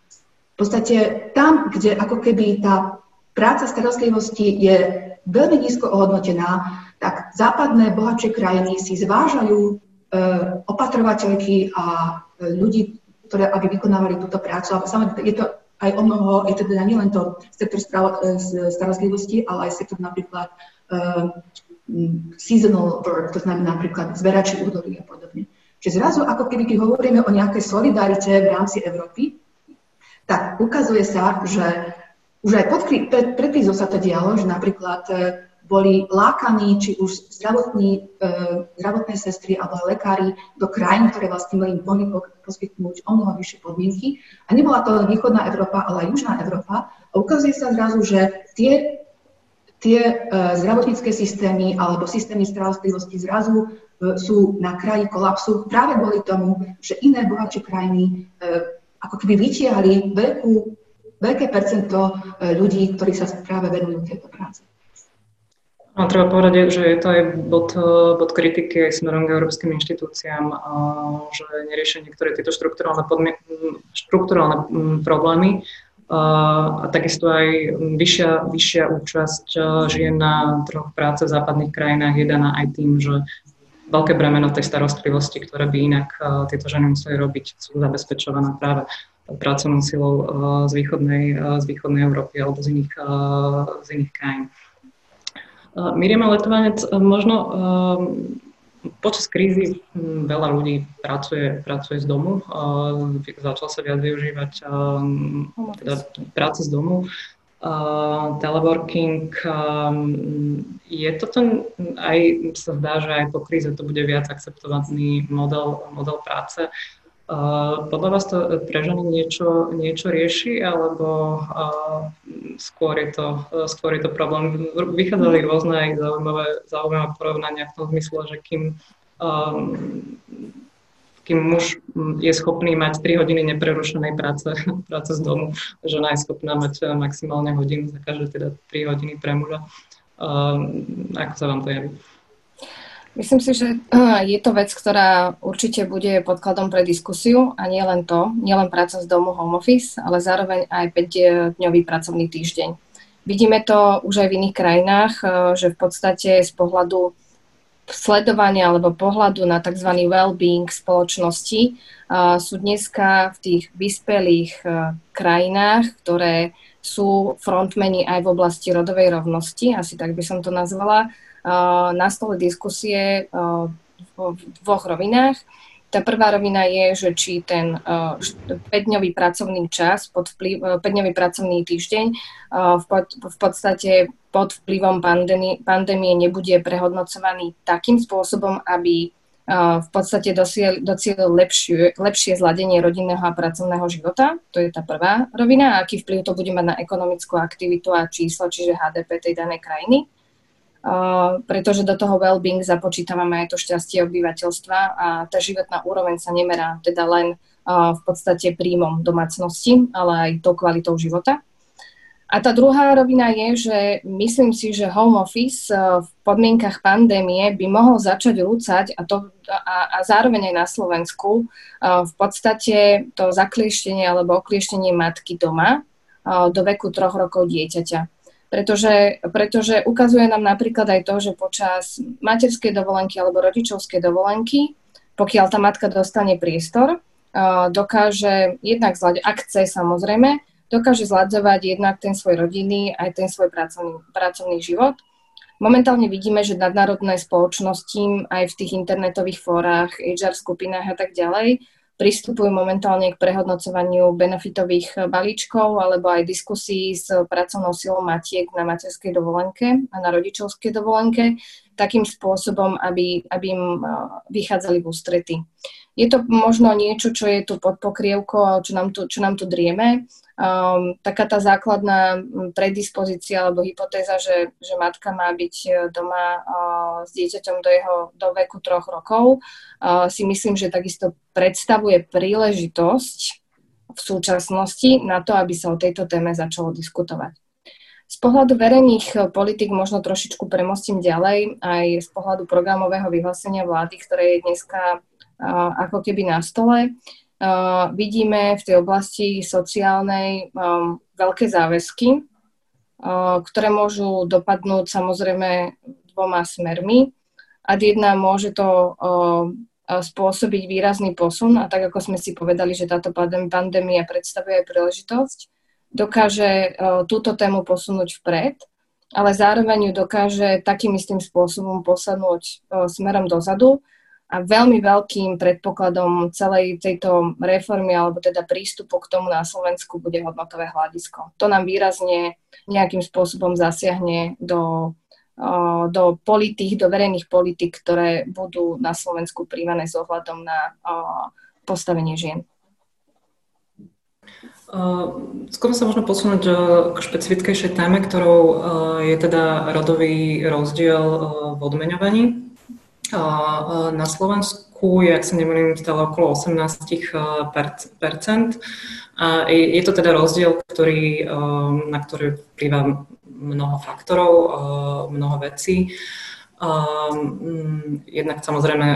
Podstate tam, kde ako keby tá práca starostlivosti je veľmi nízko ohodnotená, tak západné bohatšie krajiny si zvážajú e, opatrovateľky a e, ľudí, ktoré aby vykonávali túto prácu. A samozrejme, je to aj o mnoho, je to teda nielen to sektor e, starostlivosti, ale aj sektor napríklad uh, seasonal work, to znamená napríklad zberači údolí a podobne. Čiže zrazu, ako keby, keď hovoríme o nejakej solidarite v rámci Európy, tak ukazuje sa, že už aj pod, pred, pred krízou sa to dialo, že napríklad boli lákaní, či už zdravotní, e, zdravotné sestry alebo lekári do krajín, ktoré vlastne im mohli poskytnúť o mnoho vyššie podmienky. A nebola to len východná Európa, ale aj južná Európa. A ukazuje sa zrazu, že tie, tie e, zdravotnícke systémy alebo systémy starostlivosti zrazu e, sú na kraji kolapsu práve kvôli tomu, že iné bohatšie krajiny e, ako keby vytiahli veľkú, veľké percento e, ľudí, ktorí sa práve venujú tejto práci. No, treba povedať, že je to aj bod, bod kritiky aj smerom k európskym inštitúciám, že neriešia niektoré tieto štruktúrálne, podmien- štruktúrálne problémy a takisto aj vyššia, vyššia účasť žien na trhoch práce v západných krajinách je daná aj tým, že veľké bremeno tej starostlivosti, ktoré by inak tieto ženy museli robiť, sú zabezpečované práve pracovnou silou z východnej, z východnej Európy alebo z iných, z iných krajín. Miriam Letovanec, možno počas krízy veľa ľudí pracuje, pracuje z domu, začal sa viac využívať teda práce z domu. Uh, teleworking, um, je toto aj, sa zdá, že aj po kríze to bude viac akceptovaný model, model práce. Uh, podľa vás to pre ženy niečo, niečo rieši, alebo uh, skôr, je to, skôr je to problém? Vychádzali rôzne aj zaujímavé, zaujímavé porovnania v tom zmysle, že kým, um, kým muž je schopný mať 3 hodiny neprerušenej práce, práce z domu, žena je schopná mať maximálne hodinu za každé teda 3 hodiny pre muža. Um, ako sa vám to javí? Myslím si, že je to vec, ktorá určite bude podkladom pre diskusiu a nie len to, nie len práca z domu home office, ale zároveň aj 5-dňový pracovný týždeň. Vidíme to už aj v iných krajinách, že v podstate z pohľadu sledovania alebo pohľadu na tzv. well-being spoločnosti e, sú dneska v tých vyspelých e, krajinách, ktoré sú frontmeni aj v oblasti rodovej rovnosti, asi tak by som to nazvala, na stole diskusie v dvoch rovinách. Tá prvá rovina je, že či ten 5-dňový pracovný čas, pod vplyv, 5-dňový pracovný týždeň v, pod, v podstate pod vplyvom pandémie, nebude prehodnocovaný takým spôsobom, aby v podstate dosiel lepšie, lepšie zladenie rodinného a pracovného života. To je tá prvá rovina. A aký vplyv to bude mať na ekonomickú aktivitu a číslo, čiže HDP tej danej krajiny pretože do toho well-being započítavame aj to šťastie obyvateľstva a tá životná úroveň sa nemerá teda len v podstate príjmom domácnosti, ale aj tou kvalitou života. A tá druhá rovina je, že myslím si, že home office v podmienkach pandémie by mohol začať rúcať a, to, a, a zároveň aj na Slovensku v podstate to zaklieštenie alebo oklieštenie matky doma do veku troch rokov dieťaťa. Pretože, pretože ukazuje nám napríklad aj to, že počas materskej dovolenky alebo rodičovskej dovolenky, pokiaľ tá matka dostane priestor, dokáže jednak zľať, ak chce samozrejme, dokáže zladzovať jednak ten svoj rodinný, aj ten svoj pracovný, pracovný život. Momentálne vidíme, že nadnárodné spoločnosti aj v tých internetových fórach, HR skupinách a tak ďalej pristupujú momentálne k prehodnocovaniu benefitových balíčkov alebo aj diskusí s pracovnou silou matiek na materskej dovolenke a na rodičovskej dovolenke takým spôsobom, aby, aby im vychádzali v ústrety. Je to možno niečo, čo je tu pod pokrievkou, čo nám tu, čo nám tu drieme, um, taká tá základná predispozícia alebo hypotéza, že, že matka má byť e, doma uh, s dieťaťom do jeho do veku troch rokov, uh, si myslím, že takisto predstavuje príležitosť v súčasnosti na to, aby sa o tejto téme začalo diskutovať. Z pohľadu verejných politik možno trošičku premostím ďalej, aj z pohľadu programového vyhlásenia vlády, ktoré je dneska ako keby na stole. Vidíme v tej oblasti sociálnej um, veľké záväzky, ktoré môžu dopadnúť samozrejme dvoma smermi. A jedna môže to spôsobiť výrazný posun a tak ako sme si povedali, že táto pandémia predstavuje aj príležitosť, dokáže túto tému posunúť vpred, ale zároveň ju dokáže takým istým spôsobom posunúť smerom dozadu, a veľmi veľkým predpokladom celej tejto reformy alebo teda prístupu k tomu na Slovensku bude hodnotové hľadisko. To nám výrazne nejakým spôsobom zasiahne do, do politik, do verejných politik, ktoré budú na Slovensku príjmané s ohľadom na postavenie žien. skôr sa možno posunúť k špecifickejšej téme, ktorou je teda rodový rozdiel v odmeňovaní. Na Slovensku ak sa nemýlim, stále okolo 18 percent. A je to teda rozdiel, ktorý, na ktorý vplyvá mnoho faktorov, mnoho vecí. Jednak samozrejme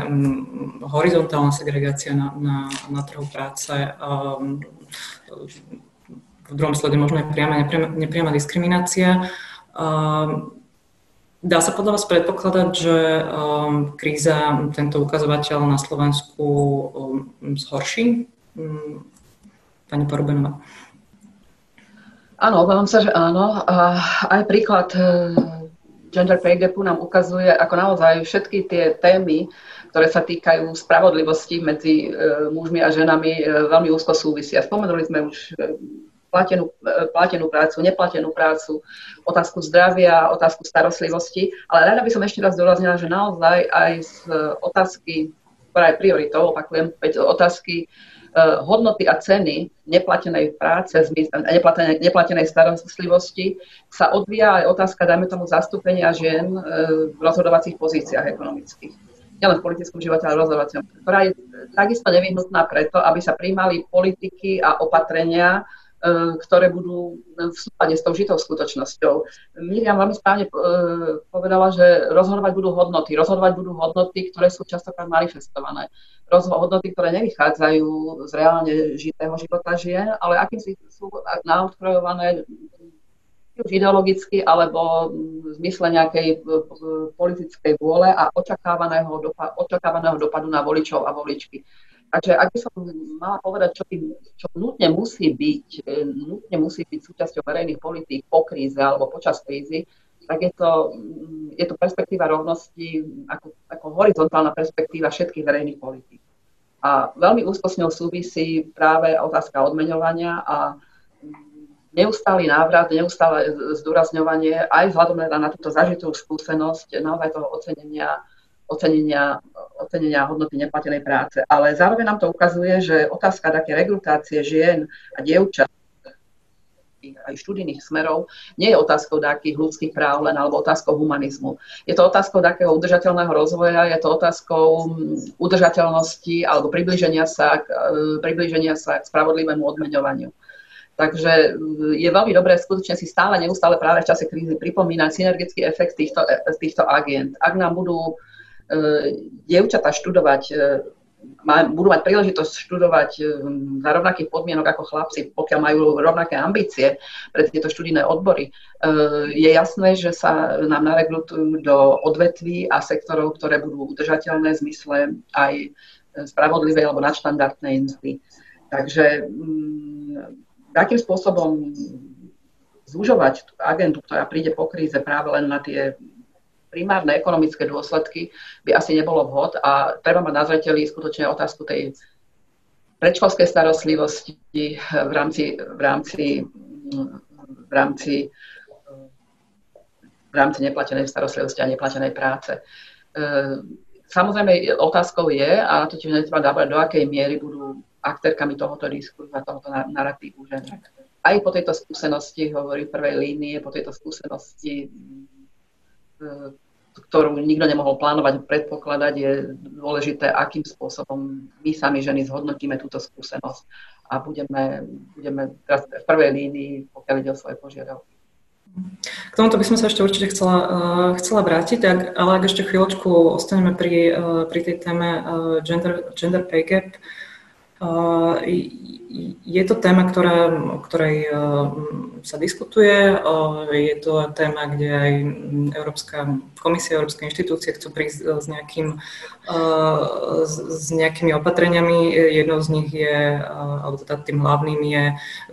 horizontálna segregácia na, na, na trhu práce, v druhom slede možno aj priama, nepriama, nepriama diskriminácia. Dá sa podľa vás predpokladať, že um, kríza tento ukazovateľ na Slovensku um, zhorší? Um, pani Porubenová. Áno, obávam sa, že áno. A aj príklad uh, gender pay gapu nám ukazuje, ako naozaj všetky tie témy, ktoré sa týkajú spravodlivosti medzi uh, mužmi a ženami, uh, veľmi úzko súvisia. Spomenuli sme už platenú, e, platenú prácu, neplatenú prácu, otázku zdravia, otázku starostlivosti. Ale rada by som ešte raz zdôraznila, že naozaj aj z otázky, ktorá je prioritou, opakujem, otázky uh, hodnoty a ceny neplatenej práce, neplatenej, neplatenej starostlivosti sa odvíja aj otázka, dajme tomu, zastúpenia žien uh, v rozhodovacích pozíciách ekonomických nielen v politickom živote, ale v rozhodovacom, ktorá je takisto nevyhnutná preto, aby sa príjmali politiky a opatrenia, E, ktoré budú v súpade s tou žitou skutočnosťou. Miriam veľmi správne e, povedala, že rozhodovať budú hodnoty. Rozhodovať budú hodnoty, ktoré sú častokrát manifestované. Hodnoty, ktoré nevychádzajú z reálne žitého života žien, ale akým si sú naodkrojované už ideologicky alebo v zmysle nejakej e, politickej vôle a očakávaného, dopa- očakávaného dopadu na voličov a voličky. Takže ak by som mala povedať, čo, by, čo nutne musí byť, e, nutne musí byť súčasťou verejných politík po kríze alebo počas krízy, tak je to, mm, je to perspektíva rovnosti ako, ako horizontálna perspektíva všetkých verejných politík. A veľmi úzko s ňou súvisí práve otázka odmeňovania a mm, neustály návrat, neustále zdôrazňovanie aj vzhľadom na túto zažitú skúsenosť naozaj toho ocenenia ocenenia, ocenenia hodnoty neplatenej práce. Ale zároveň nám to ukazuje, že otázka také rekrutácie žien a dievčat aj študijných smerov, nie je otázkou nejakých ľudských práv len, alebo otázkou humanizmu. Je to otázkou takého udržateľného rozvoja, je to otázkou mm, udržateľnosti alebo približenia sa, k, e, približenia sa k spravodlivému odmeňovaniu. Takže je veľmi dobré skutočne si stále, neustále práve v čase krízy pripomínať synergický efekt týchto, týchto agent. Ak nám budú dievčatá študovať budú mať príležitosť študovať um, za rovnakých podmienok ako chlapci, pokiaľ majú rovnaké ambície pre tieto študijné odbory, je jasné, že sa nám nareglutujú do odvetví a sektorov, ktoré budú udržateľné v zmysle aj spravodlivej alebo nadštandardnej mzdy. Takže um, akým spôsobom zúžovať agendu, ktorá príde po kríze práve len na tie primárne ekonomické dôsledky by asi nebolo vhod a treba mať na zreteli skutočne otázku tej predškolskej starostlivosti v rámci, v rámci, v rámci, v rámci neplatenej starostlivosti a neplatenej práce. Samozrejme, otázkou je, a to tiež netreba dávať, do akej miery budú aktérkami tohoto diskurzu a tohoto narratívu, že aj po tejto skúsenosti, hovorí v prvej línie, po tejto skúsenosti ktorú nikto nemohol plánovať, predpokladať, je dôležité, akým spôsobom my sami ženy zhodnotíme túto skúsenosť a budeme, budeme teraz v prvej línii, pokiaľ ide o svoje požiadavky. K tomuto by som sa ešte určite chcela, uh, chcela vrátiť, ak, ale ak ešte chvíľočku ostaneme pri, uh, pri tej téme uh, gender, gender pay gap, je to téma, ktorá, o ktorej sa diskutuje. Je to téma, kde aj Európska komisia, Európske inštitúcie chcú prísť s, nejakým, s nejakými opatreniami. Jednou z nich je, alebo teda tým hlavným je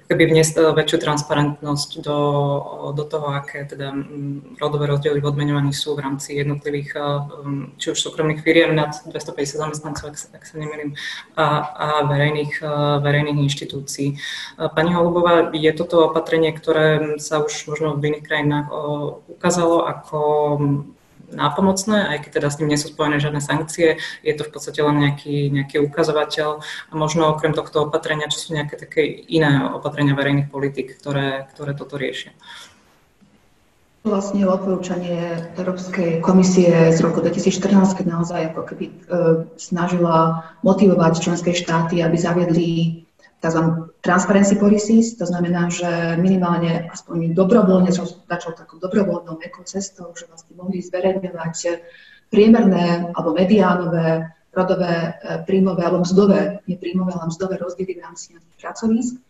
keby vniesť väčšiu transparentnosť do, do toho, aké teda rodové rozdiely v odmenovaní sú v rámci jednotlivých, či už súkromných firiem nad 250 zamestnancov, ak sa, ak sa nemýlim, a, a verejných, verejných inštitúcií. Pani Holubová, je toto opatrenie, ktoré sa už možno v iných krajinách ukázalo ako nápomocné, aj keď teda s ním nie sú spojené žiadne sankcie, je to v podstate len nejaký, nejaký ukazovateľ a možno okrem tohto opatrenia, čo sú nejaké také iné opatrenia verejných politik, ktoré, ktoré toto riešia. Vlastne odporúčanie Európskej komisie z roku 2014, keď naozaj ako keby e, snažila motivovať členské štáty, aby zaviedli tzv. transparency policies, to znamená, že minimálne aspoň dobrovoľne začal takou dobrovoľnou ekocestou, že vlastne mohli zverejňovať priemerné alebo mediánové rodové e, príjmové alebo mzdové, nie príjmové, ale mzdové rozdiely v rámci pracovísk. E,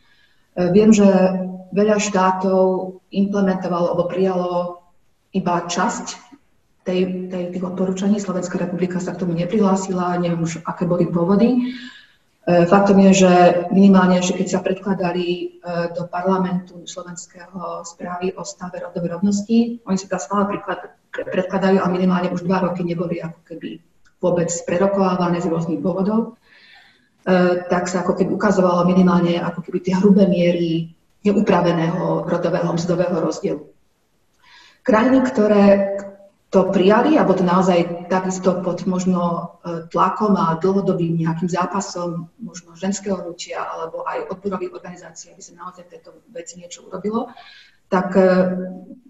viem, že veľa štátov implementovalo alebo prijalo iba časť tej, tej, tých odporúčaní. Slovenská republika sa k tomu neprihlásila, neviem už, aké boli dôvody. E, faktom je, že minimálne, že keď sa predkladali e, do parlamentu slovenského správy o stave rodovej rovnosti, oni sa tam stále predkladajú a minimálne už dva roky neboli ako keby vôbec prerokovávané z rôznych dôvodov, e, tak sa ako keby ukazovalo minimálne ako keby tie hrubé miery neupraveného rodového mzdového rozdielu. Krajiny, ktoré, to prijali, alebo to naozaj takisto pod možno e, tlakom a dlhodobým nejakým zápasom možno ženského hnutia alebo aj odborových organizácií, aby sa naozaj v tejto veci niečo urobilo, tak e,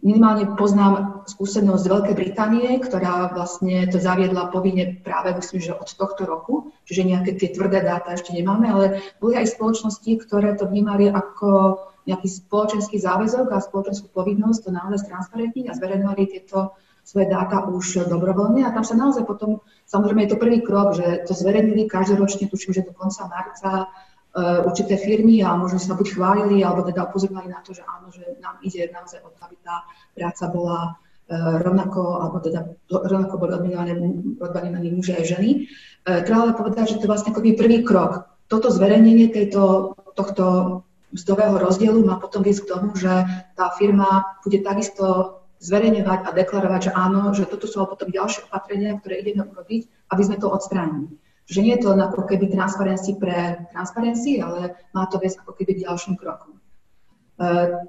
minimálne poznám skúsenosť z Veľkej Británie, ktorá vlastne to zaviedla povinne práve, myslím, že od tohto roku, čiže nejaké tie tvrdé dáta ešte nemáme, ale boli aj spoločnosti, ktoré to vnímali ako nejaký spoločenský záväzok a spoločenskú povinnosť to naozaj transparentniť a zverejňovali tieto svoje dáta už dobrovoľne a tam sa naozaj potom, samozrejme je to prvý krok, že to zverejnili každoročne, tuším, že do konca marca uh, určité firmy a možno sa buď chválili, alebo teda upozorňovali na to, že áno, že nám ide naozaj o to, aby tá práca bola uh, rovnako, alebo teda rovnako boli odmenovaní muži aj ženy. Treba ale povedať, že to je vlastne ako prvý krok. Toto zverejnenie tejto, tohto mzdového rozdielu má potom viesť k tomu, že tá firma bude takisto zverejňovať a deklarovať, že áno, že toto sú potom ďalšie opatrenia, ktoré ideme urobiť, aby sme to odstránili. Že nie je to ako keby transparency pre transparency, ale má to viesť ako keby ďalším krokom. Uh,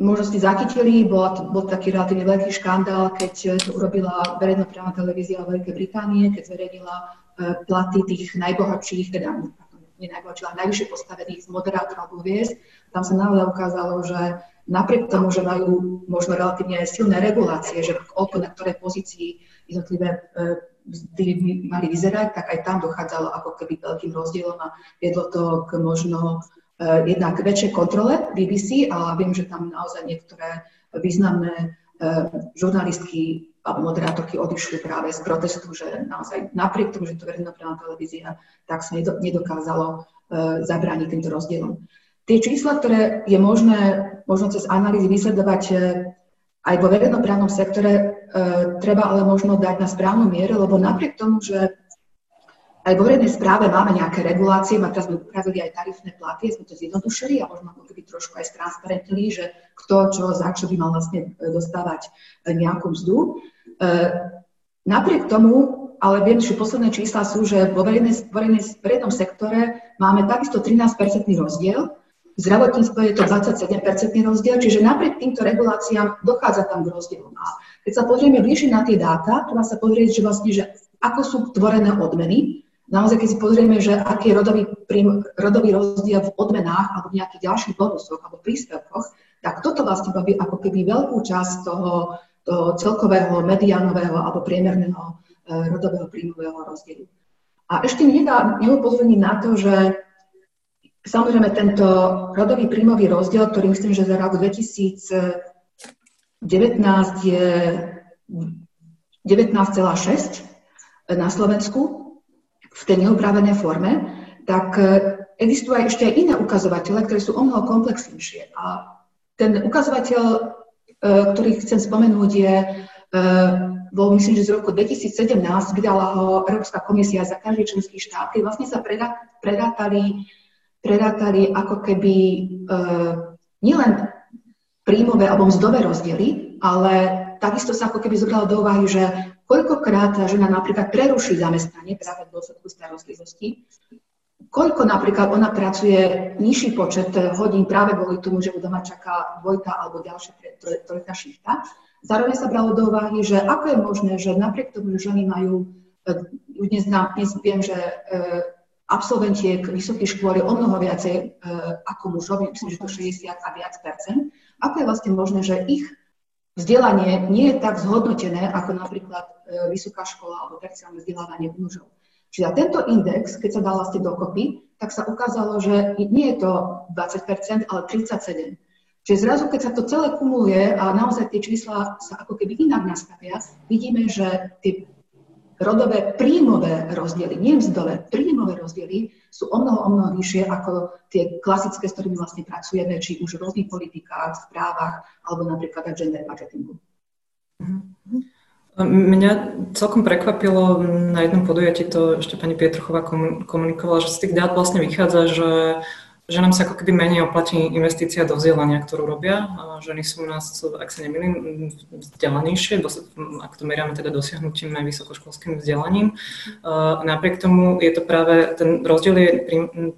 možno ste zachytili, bol, bol taký relatívne veľký škandál, keď to urobila verejnoprávna televízia Veľkej Británie, keď zverejnila uh, platy tých najbohatších, teda nie najbohatších, ale najvyššie postavených moderátorov alebo hviezd. Tam sa naozaj ukázalo, že napriek tomu, že majú možno relatívne silné regulácie, že koľko na ktorej pozícii jednotlivé by mali vyzerať, tak aj tam dochádzalo ako keby veľkým rozdielom a viedlo to k možno jednak väčšej kontrole BBC a viem, že tam naozaj niektoré významné žurnalistky alebo moderátorky odišli práve z protestu, že naozaj napriek tomu, že to verejnoprávna televízia, tak sa nedokázalo zabrániť týmto rozdielom. Tie čísla, ktoré je možné možno cez analýzy vysledovať aj vo verejnoprávnom sektore e, treba ale možno dať na správnu mieru, lebo napriek tomu, že aj vo verejnej správe máme nejaké regulácie, a teraz sme upravili aj tarifné platy, sme to zjednodušili a možno ako keby trošku aj stransparentili, že kto čo za čo by mal vlastne dostávať nejakú mzdu. E, napriek tomu, ale viem, že posledné čísla sú, že vo verejnej, verejnej, verejnom sektore máme takisto 13-percentný rozdiel v zdravotníctve je to 27-percentný rozdiel, čiže napriek týmto reguláciám dochádza tam k rozdielom. A keď sa pozrieme bližšie na tie dáta, treba sa pozrieť, že vlastne, že ako sú tvorené odmeny. Naozaj, keď si pozrieme, že aký je rodový, prím, rodový rozdiel v odmenách alebo v nejakých ďalších bonusoch alebo príspevkoch, tak toto vlastne robí ako keby veľkú časť toho, toho celkového mediánového alebo priemerného e, rodového príjmového rozdielu. A ešte nedá, neupozorním na to, že Samozrejme, tento rodový príjmový rozdiel, ktorý myslím, že za rok 2019 je 19,6 na Slovensku v tej neupravenej forme, tak existujú aj ešte aj iné ukazovatele, ktoré sú o mnoho komplexnejšie. A ten ukazovateľ, e, ktorý chcem spomenúť, je bol myslím, že z roku 2017 vydala ho Európska komisia za každý členský štát, keď vlastne sa predátali prerátali ako keby e, nielen príjmové alebo mzdové rozdiely, ale takisto sa ako keby zobralo do úvahy, že koľkokrát tá žena napríklad preruší zamestnanie práve v dôsledku starostlivosti, koľko napríklad ona pracuje nižší počet hodín práve kvôli tomu, že ju doma čaká dvojka alebo ďalšia trojka šifta. Zároveň sa bralo do úvahy, že ako je možné, že napriek tomu, že ženy majú, e, dnes, dnes viem, že e, absolventiek vysokých škôl je o mnoho viacej e, ako mužov, myslím, že to 60 a viac percent. Ako je vlastne možné, že ich vzdelanie nie je tak zhodnotené ako napríklad e, vysoká škola alebo terciálne vzdelávanie mužov. Čiže tento index, keď sa dal vlastne dokopy, tak sa ukázalo, že nie je to 20% ale 37 Čiže zrazu, keď sa to celé kumuluje a naozaj tie čísla sa ako keby inak nastavia, vidíme, že tie rodové príjmové rozdiely, nie mzdové, príjmové rozdiely sú o mnoho, o mnoho vyššie ako tie klasické, s ktorými vlastne pracujeme, či už v rôznych politikách, správach, alebo napríklad aj gender budgetingu. Mňa celkom prekvapilo, na jednom podujatí to ešte pani Pietruchová komunikovala, že z tých dát vlastne vychádza, že že nám sa ako keby menej oplatí investícia do vzdelania, ktorú robia. Ženy sú u nás, ak sa nemýlim, vzdelanejšie, ak to meriame teda dosiahnutím aj vysokoškolským vzdelaním. Napriek tomu je to práve, ten rozdiel je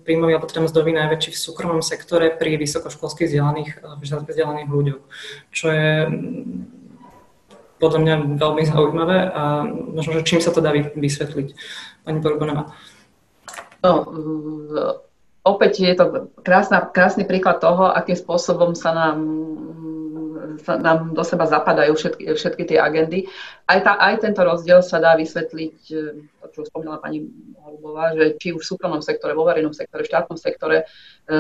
príjmový alebo teda mzdový najväčší v súkromnom sektore pri vysokoškolských vzdelaných, vzdelaných ľuďoch, čo je podľa mňa veľmi zaujímavé a možno, že čím sa to dá vysvetliť. Pani Borbonová. No, opäť je to krásna, krásny príklad toho, akým spôsobom sa nám, nám do seba zapadajú všetky, všetky tie agendy. Aj, tá, aj tento rozdiel sa dá vysvetliť, e, to, čo spomínala pani Holubová, že či už v súkromnom sektore, vo verejnom sektore, v štátnom sektore, e,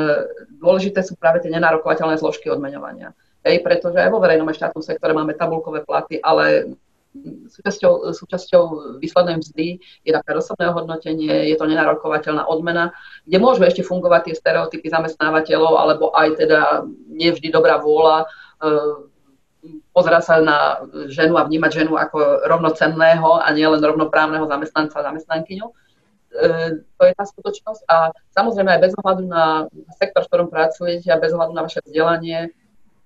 dôležité sú práve tie nenárokovateľné zložky odmeňovania. Ej, pretože aj vo verejnom a štátnom sektore máme tabulkové platy, ale súčasťou, súčasťou výslednej mzdy je také osobné hodnotenie, je to nenarokovateľná odmena, kde môžu ešte fungovať tie stereotypy zamestnávateľov, alebo aj teda nevždy dobrá vôľa e, pozerať sa na ženu a vnímať ženu ako rovnocenného a nie len rovnoprávneho zamestnanca a zamestnankyňu. E, to je tá skutočnosť a samozrejme aj bez ohľadu na sektor, v ktorom pracujete a bez ohľadu na vaše vzdelanie,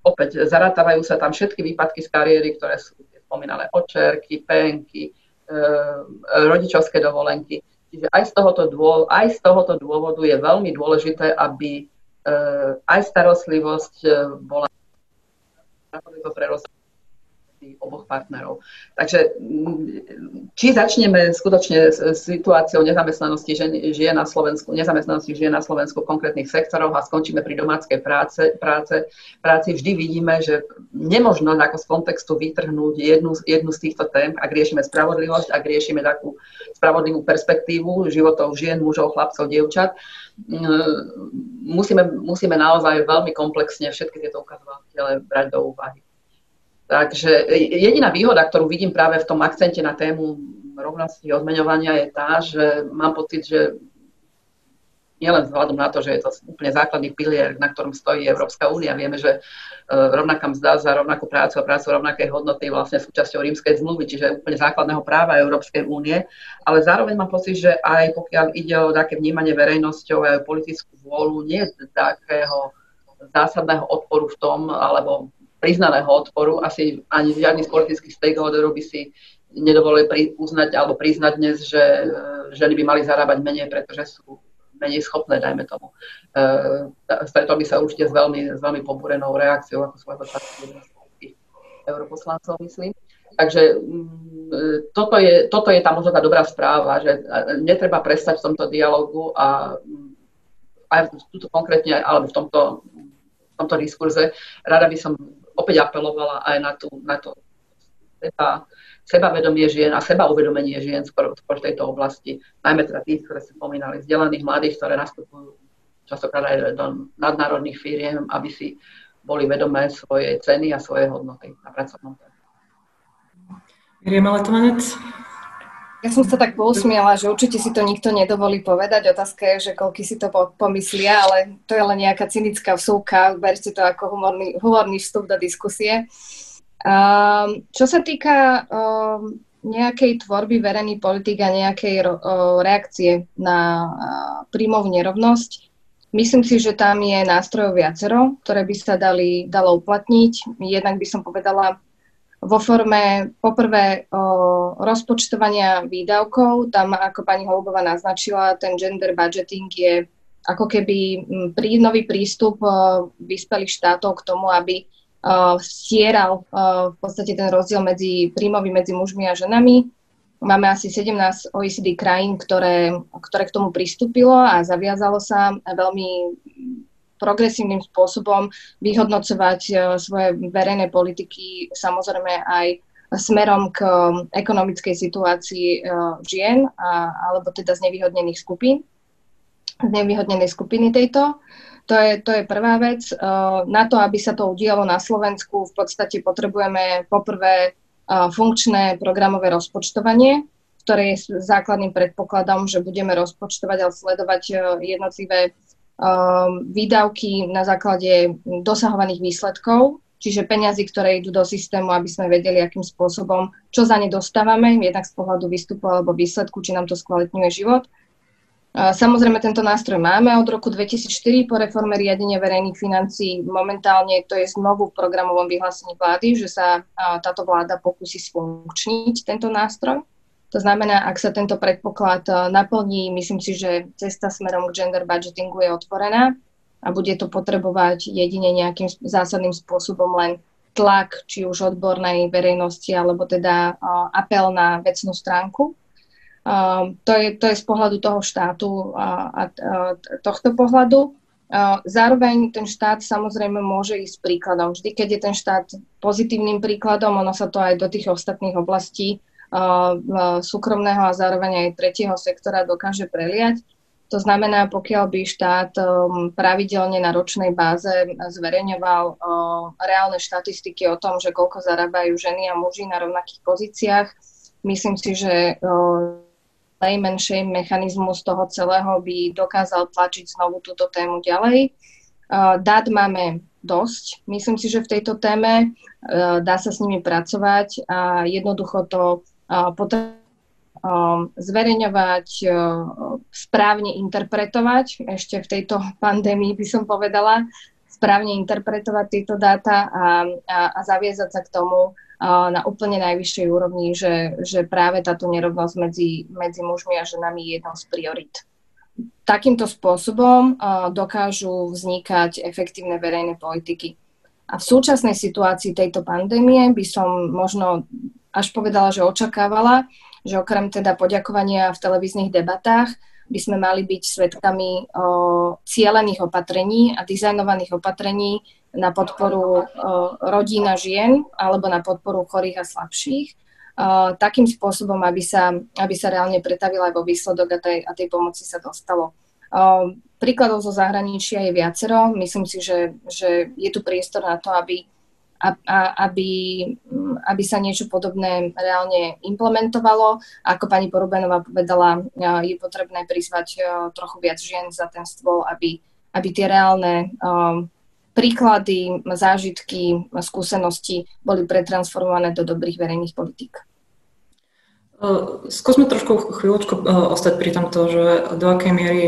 opäť zarátávajú sa tam všetky výpadky z kariéry, ktoré sú spomínané očerky, penky, e, rodičovské dovolenky. Čiže aj z, tohoto dôvodu, aj z tohoto dôvodu je veľmi dôležité, aby e, aj starostlivosť e, bola pre oboch partnerov. Takže mm, či začneme skutočne s situáciou nezamestnanosti žien na Slovensku, nezamestnanosti žien na Slovensku v konkrétnych sektoroch a skončíme pri domáckej práce, práce, práci, vždy vidíme, že nemožno ako z kontextu vytrhnúť jednu, jednu z týchto tém, ak riešime spravodlivosť, ak riešime takú spravodlivú perspektívu životov žien, mužov, chlapcov, dievčat, mm, musíme, musíme naozaj veľmi komplexne všetky tieto ukazovatele brať do úvahy. Takže jediná výhoda, ktorú vidím práve v tom akcente na tému rovnosti odmeňovania je tá, že mám pocit, že nielen vzhľadom na to, že je to úplne základný pilier, na ktorom stojí Európska únia. Vieme, že e, rovnaká mzda za rovnakú prácu a prácu rovnakej hodnoty vlastne súčasťou rímskej zmluvy, čiže úplne základného práva Európskej únie. Ale zároveň mám pocit, že aj pokiaľ ide o také vnímanie verejnosťou a politickú vôľu, nie je takého zásadného odporu v tom, alebo priznaného odporu. Asi ani žiadny z politických stakeholderov by si nedovolili uznať alebo priznať dnes, že e, ženy by mali zarábať menej, pretože sú menej schopné, dajme tomu. Uh, stretol by sa určite s veľmi, s veľmi pobúrenou reakciou, ako svojho času europoslancov, myslím. Takže um, toto, je, toto je tá možno tá dobrá správa, že netreba prestať v tomto dialogu a um, aj tuto konkrétne, alebo v tomto, v tomto diskurze, rada by som opäť apelovala aj na, tú, na to seba, sebavedomie žien a seba uvedomenie žien skôr, skôr v tejto oblasti, najmä teda tých, ktoré ste spomínali, vzdelaných mladých, ktoré nastupujú častokrát aj do nadnárodných firiem, aby si boli vedomé svoje ceny a svoje hodnoty na pracovnom trhu. Miriam Letovanec? Ja som sa tak pousmiela, že určite si to nikto nedovolí povedať. Otázka je, že koľky si to pomyslia, ale to je len nejaká cynická vsúka. Berte to ako humorný, humorný vstup do diskusie. Um, čo sa týka um, nejakej tvorby verejných politik a nejakej uh, reakcie na príjmovú nerovnosť, myslím si, že tam je nástrojov viacero, ktoré by sa dali, dalo uplatniť. Jednak by som povedala vo forme poprvé uh, rozpočtovania výdavkov. Tam, ako pani Holubová naznačila, ten gender budgeting je ako keby prí, nový prístup uh, vyspelých štátov k tomu, aby stieral v podstate ten rozdiel medzi príjmový medzi mužmi a ženami. Máme asi 17 OECD krajín, ktoré, ktoré k tomu pristúpilo a zaviazalo sa veľmi progresívnym spôsobom vyhodnocovať uh, svoje verejné politiky, samozrejme aj smerom k um, ekonomickej situácii uh, žien, a, alebo teda znevýhodnených skupín, znevýhodnenej skupiny tejto. To je, to je prvá vec. Na to, aby sa to udialo na Slovensku, v podstate potrebujeme poprvé funkčné programové rozpočtovanie, ktoré je základným predpokladom, že budeme rozpočtovať a sledovať jednotlivé výdavky na základe dosahovaných výsledkov, čiže peniazy, ktoré idú do systému, aby sme vedeli, akým spôsobom, čo za ne dostávame, jednak z pohľadu výstupu alebo výsledku, či nám to skvalitňuje život Samozrejme, tento nástroj máme od roku 2004 po reforme riadenia verejných financií. Momentálne to je znovu v programovom vyhlásení vlády, že sa táto vláda pokusí sfunkčniť tento nástroj. To znamená, ak sa tento predpoklad naplní, myslím si, že cesta smerom k gender budgetingu je otvorená a bude to potrebovať jedine nejakým zásadným spôsobom len tlak, či už odbornej verejnosti, alebo teda apel na vecnú stránku Uh, to, je, to je z pohľadu toho štátu a, a, tohto pohľadu. Zároveň ten štát samozrejme môže ísť príkladom. Vždy, keď je ten štát pozitívnym príkladom, ono sa to aj do tých ostatných oblastí súkromného a zároveň aj tretieho sektora dokáže preliať. To znamená, pokiaľ by štát um, pravidelne na ročnej báze zverejňoval uh, reálne štatistiky o tom, že koľko zarábajú ženy a muži na rovnakých pozíciách, myslím si, že uh, najmenšej mechanizmus toho celého by dokázal tlačiť znovu túto tému ďalej. Dát máme dosť. Myslím si, že v tejto téme dá sa s nimi pracovať a jednoducho to potrebuje zverejňovať, správne interpretovať, ešte v tejto pandémii by som povedala, správne interpretovať tieto dáta a, a, a zaviezať sa k tomu, na úplne najvyššej úrovni, že, že práve táto nerovnosť medzi, medzi mužmi a ženami je jednou z priorit. Takýmto spôsobom dokážu vznikať efektívne verejné politiky. A v súčasnej situácii tejto pandémie by som možno až povedala, že očakávala, že okrem teda poďakovania v televíznych debatách by sme mali byť svetkami o, cielených opatrení a dizajnovaných opatrení na podporu rodín a žien alebo na podporu chorých a slabších. Takým spôsobom, aby sa, aby sa reálne pretavila aj vo výsledok a tej, a tej pomoci sa dostalo. O, príkladov zo zahraničia je viacero. Myslím si, že, že je tu priestor na to, aby aby, aby sa niečo podobné reálne implementovalo. Ako pani Porubenová povedala, je potrebné prizvať trochu viac žien za ten stôl, aby, aby tie reálne príklady, zážitky, skúsenosti boli pretransformované do dobrých verejných politík. Skúsme trošku chvíľočku ostať pri tomto, že do akej miery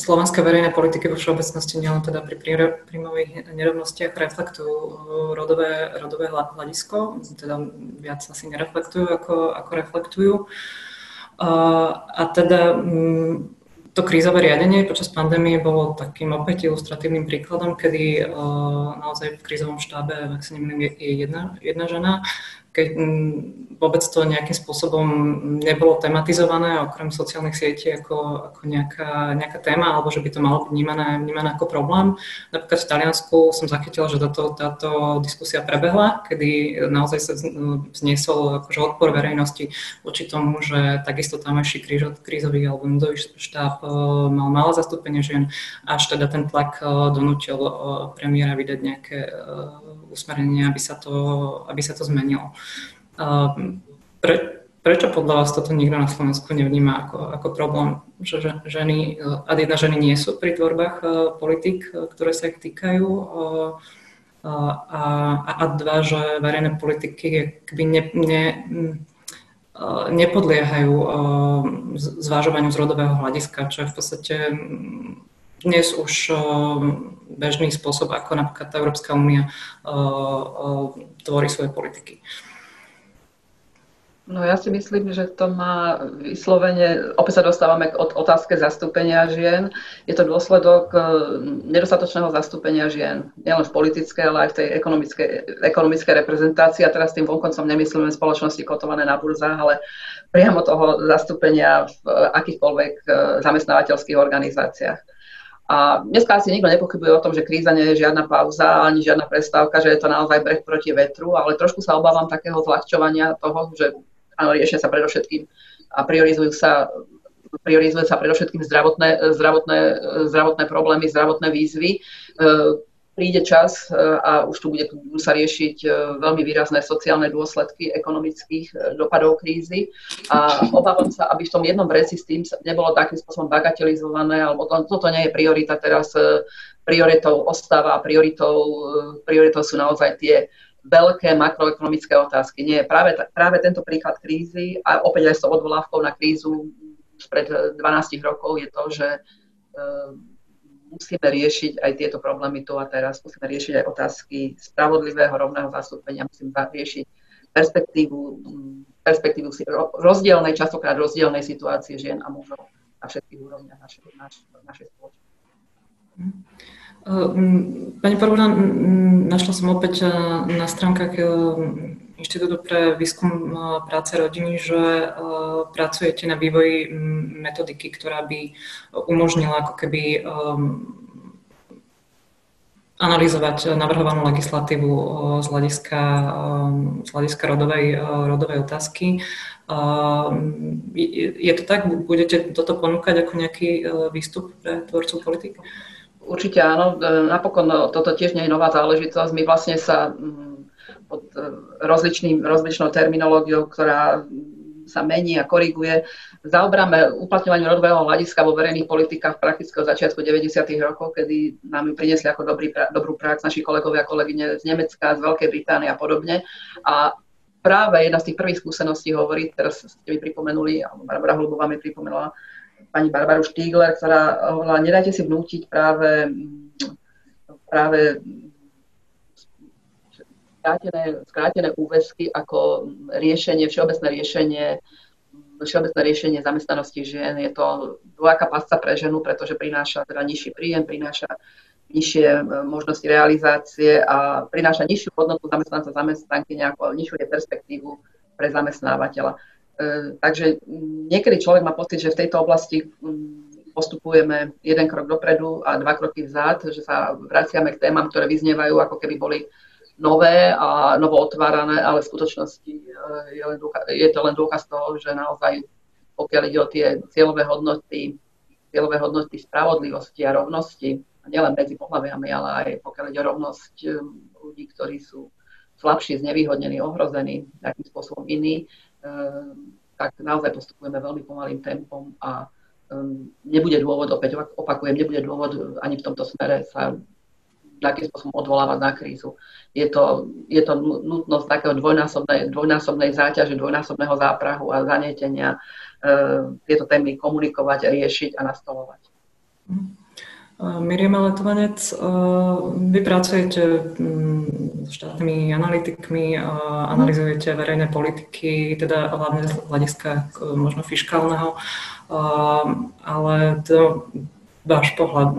slovenské verejné politiky vo všeobecnosti, nielen teda pri príjmových nerovnostiach, reflektujú rodové, rodové hľadisko, teda viac asi nereflektujú, ako, ako reflektujú. A teda to krízové riadenie počas pandémie bolo takým opäť ilustratívnym príkladom, kedy naozaj v krízovom štábe, ak sa nemýlim, je jedna, jedna žena, keď mm, vôbec to nejakým spôsobom nebolo tematizované, okrem sociálnych sietí ako, ako nejaká, nejaká téma, alebo že by to malo byť vnímané, vnímané ako problém. Napríklad v Taliansku som zachytila, že táto, táto diskusia prebehla, kedy naozaj sa vzniesol akože odpor verejnosti voči tomu, že takisto tamajší krízový alebo núdzový štáb e, mal malé zastúpenie žien, až teda ten tlak e, donútil e, premiéra vydať nejaké usmerenie, aby sa to, aby sa to zmenilo. Pre, prečo podľa vás toto nikto na Slovensku nevníma ako, ako problém, že ženy, a jedna ženy nie sú pri tvorbách e, politik, e, ktoré sa ich týkajú, a, a, a dva, že verejné politiky keby ne, ne, nepodliehajú zvážovaniu z rodového hľadiska, čo je v podstate dnes už bežný spôsob, ako napríklad tá Európska únia tvorí svoje politiky. No ja si myslím, že to má vyslovene, opäť sa dostávame k otázke zastúpenia žien. Je to dôsledok e, nedostatočného zastúpenia žien, nielen v politickej, ale aj v tej ekonomickej, ekonomickej reprezentácii. A teraz tým vonkoncom nemyslíme spoločnosti kotované na burzách, ale priamo toho zastúpenia v akýchkoľvek e, zamestnávateľských organizáciách. A dneska asi nikto nepochybuje o tom, že kríza nie je žiadna pauza ani žiadna prestávka, že je to naozaj breh proti vetru, ale trošku sa obávam takého zľahčovania toho, že áno, riešia sa predovšetkým a priorizujú sa priorizuje sa predovšetkým zdravotné, zdravotné, zdravotné problémy, zdravotné výzvy. E, príde čas e, a už tu bude, sa riešiť e, veľmi výrazné sociálne dôsledky ekonomických dopadov krízy a obávam sa, aby v tom jednom vreci s tým nebolo takým spôsobom bagatelizované, alebo to, toto nie je priorita teraz, prioritou ostáva a prioritou, prioritou sú naozaj tie veľké makroekonomické otázky. Nie, práve, práve tento príklad krízy a opäť aj s odvolávkou na krízu pred 12 rokov je to, že uh, musíme riešiť aj tieto problémy tu a teraz. Musíme riešiť aj otázky spravodlivého rovného zastúpenia, musíme riešiť perspektívu, perspektívu rozdielnej, častokrát rozdielnej situácie žien a mužov na všetkých úrovniach našej, našej, našej spoločnosti. Ehm, pani Parvona, našla som opäť eh, na stránkach eh, Inštitútu pre výskum eh, práce rodiny, že pracujete na vývoji metodiky, ktorá by umožnila ako keby ehm, analyzovať navrhovanú legislatívu z hľadiska, ehm, z hľadiska rodovej, rodovej otázky. Je to tak? Budete toto ponúkať ako nejaký výstup pre tvorcov politik? Určite áno. E, napokon no, toto tiež nie je nová záležitosť. My vlastne sa mm, pod e, rozličným, rozličnou terminológiou, ktorá sa mení a koriguje. Zaobráme uplatňovanie rodového hľadiska vo verejných politikách prakticky od začiatku 90. rokov, kedy nám ju priniesli ako dobrý, dobrú prax naši kolegovia a kolegyne z Nemecka, z Veľkej Británie a podobne. A práve jedna z tých prvých skúseností hovorí, teraz ste mi pripomenuli, alebo Barbara Hlubová mi pripomenula, pani Barbaru Štígler, ktorá hovorila, nedajte si vnútiť práve, práve skrátené, skrátené úväzky ako riešenie, všeobecné riešenie všeobecné riešenie zamestnanosti žien. Je to dvojaká pasca pre ženu, pretože prináša teda nižší príjem, prináša nižšie e, možnosti realizácie a prináša nižšiu hodnotu zamestnanca zamestnanky, nejakú nižšiu perspektívu pre zamestnávateľa. E, takže niekedy človek má pocit, že v tejto oblasti postupujeme jeden krok dopredu a dva kroky vzad, že sa vraciame k témam, ktoré vyznievajú, ako keby boli nové a novo otvárané, ale v skutočnosti e, je, len dôkaz, je to len dôkaz toho, že naozaj, pokiaľ ide o tie cieľové hodnoty cieľové hodnoty spravodlivosti a rovnosti, nielen medzi pohľaviami, ale aj pokiaľ ide o rovnosť ľudí, ktorí sú slabší, znevýhodnení, ohrození nejakým spôsobom iní, tak naozaj postupujeme veľmi pomalým tempom a nebude dôvod, opäť opakujem, nebude dôvod ani v tomto smere sa nejakým spôsobom odvolávať na krízu. Je to, je to nutnosť takého dvojnásobnej, dvojnásobnej záťaže, dvojnásobného záprahu a zanietenia e, tieto témy komunikovať, riešiť a nastolovať. Miriam Letovanec, e, vy pracujete s štátnymi analytikmi, analizujete verejné politiky, teda hlavne z hľadiska e, možno fiskálneho, ale to váš pohľad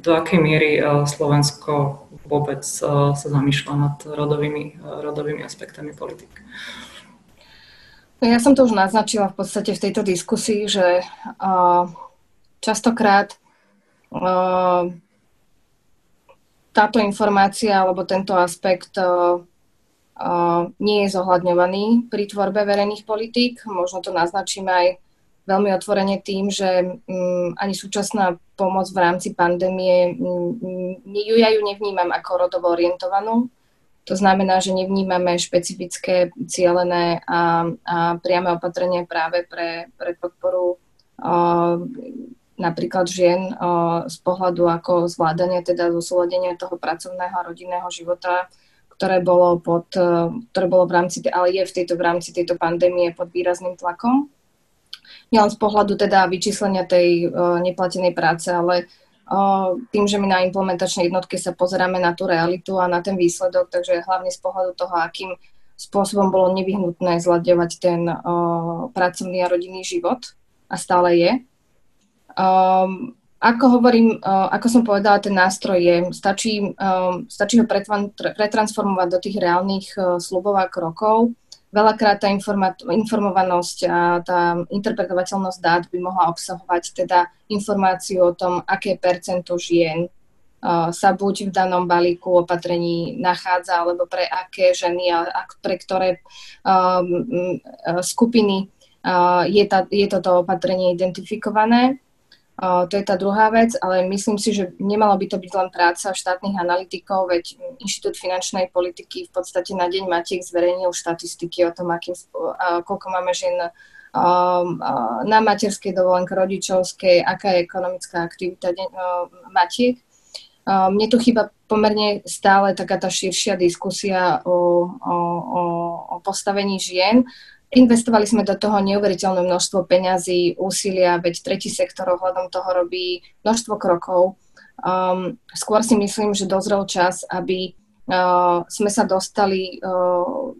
do akej miery eh, Slovensko vôbec eh, sa zamýšľa nad rodovými, eh, rodovými aspektami politik. No ja som to už naznačila v podstate v tejto diskusii, že častokrát táto informácia alebo tento aspekt nie je zohľadňovaný pri tvorbe verejných politík. Možno to naznačím aj veľmi otvorene tým, že um, ani súčasná pomoc v rámci pandémie, um, ju ja ju nevnímam ako rodovo orientovanú. To znamená, že nevnímame špecifické, cielené a, a priame opatrenia práve pre, pre podporu napríklad žien uh, z pohľadu ako zvládania, teda zosúladenia toho pracovného a rodinného života, ktoré bolo, pod, uh, ktoré bolo v rámci, ale je v tejto, v rámci tejto pandémie pod výrazným tlakom nielen z pohľadu teda vyčíslenia tej uh, neplatenej práce, ale tým, že my na implementačnej jednotke sa pozeráme na tú realitu a na ten výsledok, takže hlavne z pohľadu toho, akým spôsobom bolo nevyhnutné zľadňovať ten uh, pracovný a rodinný život a stále je. Um, ako hovorím, uh, ako som povedala, ten nástroj je, stačí, um, stačí ho pretransformovať do tých reálnych uh, slubov a krokov Veľakrát tá informovanosť a tá interpretovateľnosť dát by mohla obsahovať teda informáciu o tom, aké percento žien uh, sa buď v danom balíku opatrení nachádza, alebo pre aké ženy a pre ktoré um, skupiny je, tá, je toto opatrenie identifikované. To je tá druhá vec, ale myslím si, že nemalo by to byť len práca štátnych analytikov, veď Inštitút finančnej politiky v podstate na deň Matiek zverejnil štatistiky o tom, akým, koľko máme žien na materskej dovolenke, rodičovskej, aká je ekonomická aktivita matiek. Mne tu chýba pomerne stále taká tá širšia diskusia o, o, o, postavení žien Investovali sme do toho neuveriteľné množstvo peňazí, úsilia, veď tretí sektor ohľadom toho robí množstvo krokov. Um, skôr si myslím, že dozrel čas, aby uh, sme sa dostali uh,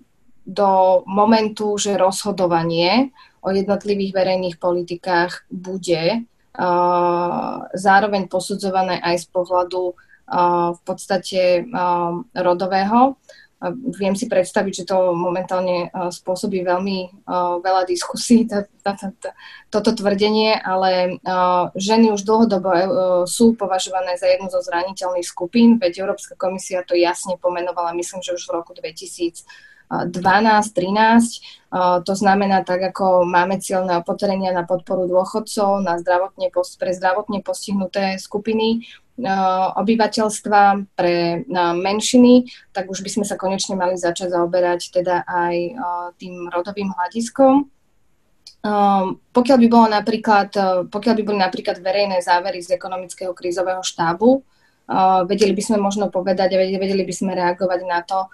do momentu, že rozhodovanie o jednotlivých verejných politikách bude uh, zároveň posudzované aj z pohľadu uh, v podstate uh, rodového. Viem si predstaviť, že to momentálne spôsobí veľmi veľa diskusí, tá, tá, tá, toto tvrdenie, ale ženy už dlhodobo sú považované za jednu zo zraniteľných skupín, veď Európska komisia to jasne pomenovala, myslím, že už v roku 2000 12-13. To znamená, tak ako máme cieľné opatrenia na podporu dôchodcov, na zdravotne, pre zdravotne postihnuté skupiny, obyvateľstva pre menšiny, tak už by sme sa konečne mali začať zaoberať teda aj tým rodovým hľadiskom. Pokiaľ by, bolo napríklad, pokiaľ by boli napríklad verejné závery z ekonomického krízového štábu, vedeli by sme možno povedať a vedeli by sme reagovať na to,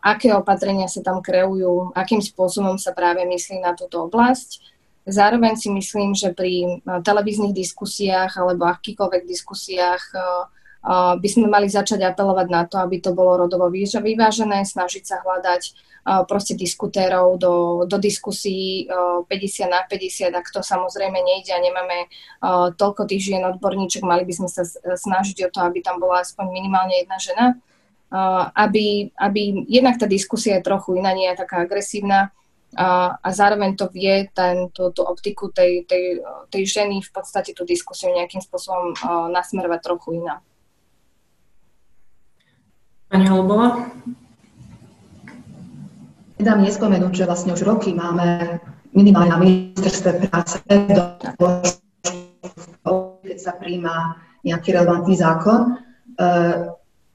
aké opatrenia sa tam kreujú, akým spôsobom sa práve myslí na túto oblasť. Zároveň si myslím, že pri televíznych diskusiách alebo akýkoľvek diskusiách by sme mali začať apelovať na to, aby to bolo rodovo vyvážené, snažiť sa hľadať proste diskutérov do, do diskusí 50 na 50, ak to samozrejme nejde a nemáme toľko tých žien odborníček, mali by sme sa snažiť o to, aby tam bola aspoň minimálne jedna žena aby, aby jednak tá diskusia je trochu iná, nie je taká agresívna a, a zároveň to vie ten, tú, tú optiku tej, tej, tej ženy v podstate tú diskusiu nejakým spôsobom uh, nasmerovať trochu iná. Pani Holbova? Nedám nespomenúť, že vlastne už roky máme minimálne na ministerstve práce do sa príjma nejaký relevantný zákon.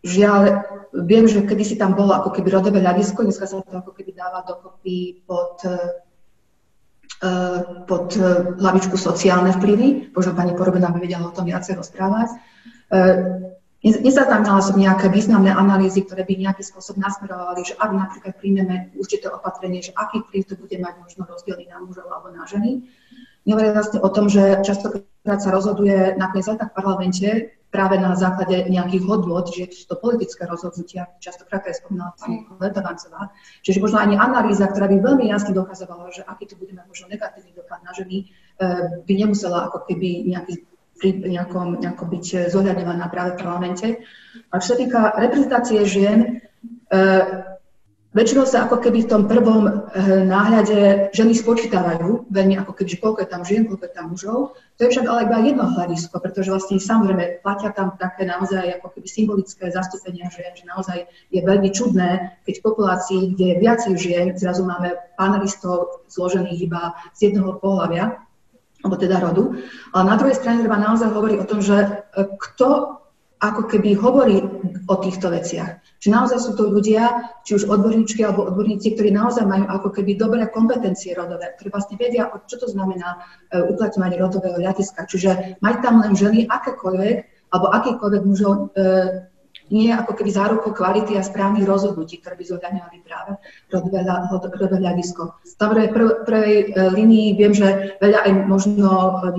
Žiaľ, viem, že kedy si tam bolo ako keby rodové hľadisko, dneska sa to ako keby dáva dokopy pod, pod hlavičku sociálne vplyvy. Možno pani Porobená by vedela o tom viacej rozprávať. Nezaznamenala som nejaké významné analýzy, ktoré by nejaký spôsob nasmerovali, že ak napríklad príjmeme určité opatrenie, že aký vplyv to bude mať možno rozdiely na mužov alebo na ženy. Nehovoria vlastne o tom, že častokrát sa rozhoduje nakoniec aj tak v parlamente práve na základe nejakých hodnot, že sú to politické rozhodnutia, častokrát aj spomínala pani Letavancová. Čiže možno ani analýza, ktorá by veľmi jasne dokazovala, že aký to bude mať možno negatívny dopad na ženy, eh, by nemusela ako keby nejaký nejakom, nejako byť zohľadňovaná práve v parlamente. A čo sa týka reprezentácie žien, e, väčšinou sa ako keby v tom prvom e, náhľade ženy spočítavajú, veľmi ako keby, že koľko je tam žien, koľko je tam mužov. To je však ale iba jedno hľadisko, pretože vlastne samozrejme platia tam také naozaj ako keby symbolické zastúpenia žien, že naozaj je veľmi čudné, keď v populácii, kde je viacej žien, zrazu máme panelistov zložených iba z jedného pohľavia alebo teda rodu. Ale na druhej strane treba naozaj hovoriť o tom, že e, kto ako keby hovorí o týchto veciach. Či naozaj sú to ľudia, či už odborníčky alebo odborníci, ktorí naozaj majú ako keby dobré kompetencie rodové, ktorí vlastne vedia, čo to znamená e, uplatňovanie rodového hľadiska. Čiže mať tam len ženy akékoľvek, alebo akýkoľvek mužov e, nie ako keby zárukou kvality a správnych rozhodnutí, ktoré by zohľadňovali práve rodové hľadisko. V prvej, prvej e, línii viem, že veľa aj možno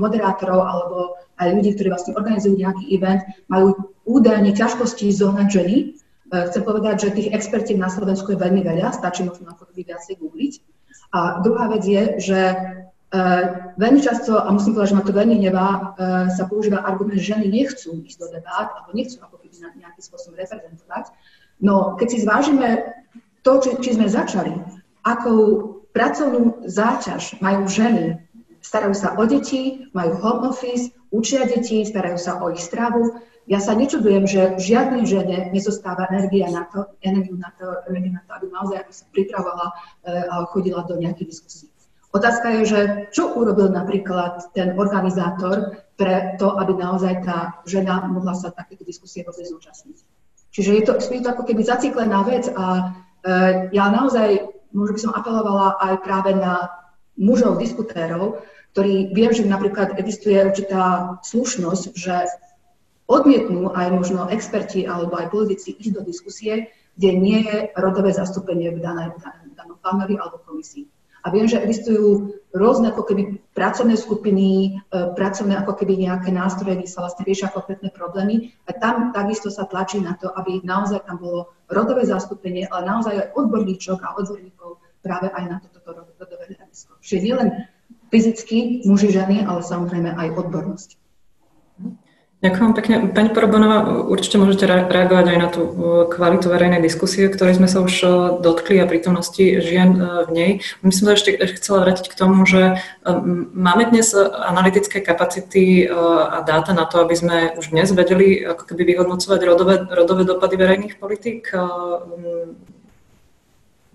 moderátorov alebo aj ľudí, ktorí vlastne organizujú nejaký event, majú údajne ťažkosti zohnať ženy. E, chcem povedať, že tých expertov na Slovensku je veľmi veľa, stačí možno ako viacej googliť. A druhá vec je, že Uh, veľmi často, a musím povedať, že ma to veľmi nevá, uh, sa používa argument, že ženy nechcú ísť do debát, alebo nechcú ako keby nejakým spôsobom reprezentovať. No keď si zvážime to, či, či sme začali, akou pracovnú záťaž majú ženy, starajú sa o deti, majú home office, učia deti, starajú sa o ich stravu. Ja sa nečudujem, že žiadnej žene nezostáva energia na to, energiu na to, energiu na to aby naozaj aby sa pripravovala uh, a chodila do nejakých diskusí. Otázka je, že čo urobil napríklad ten organizátor pre to, aby naozaj tá žena mohla sa takéto diskusie vôbec zúčastniť. Čiže je to, je to ako keby zaciklená vec a e, ja naozaj, možno by som apelovala aj práve na mužov, diskutérov, ktorí viem, že napríklad existuje určitá slušnosť, že odmietnú aj možno experti alebo aj politici ísť do diskusie, kde nie je rodové zastúpenie v danej, danom paneli alebo komisii. A viem, že existujú rôzne ako keby pracovné skupiny, e, pracovné ako keby nejaké nástroje, kde sa vlastne riešia konkrétne problémy. A tam takisto sa tlačí na to, aby naozaj tam bolo rodové zastúpenie, ale naozaj aj odborníčok a odborníkov práve aj na toto rodové hľadisko. Čiže nielen fyzicky muži, ženy, ale samozrejme aj odbornosť. Ďakujem pekne. Pani Porobonová, určite môžete reagovať aj na tú e, kvalitu verejnej diskusie, ktorej sme sa už e, dotkli a prítomnosti žien e, v nej. Myslím, že ešte chcela vrátiť k tomu, že máme dnes analytické kapacity a dáta na to, aby sme už dnes vedeli ako keby vyhodnocovať rodové, rodové dopady verejných politík?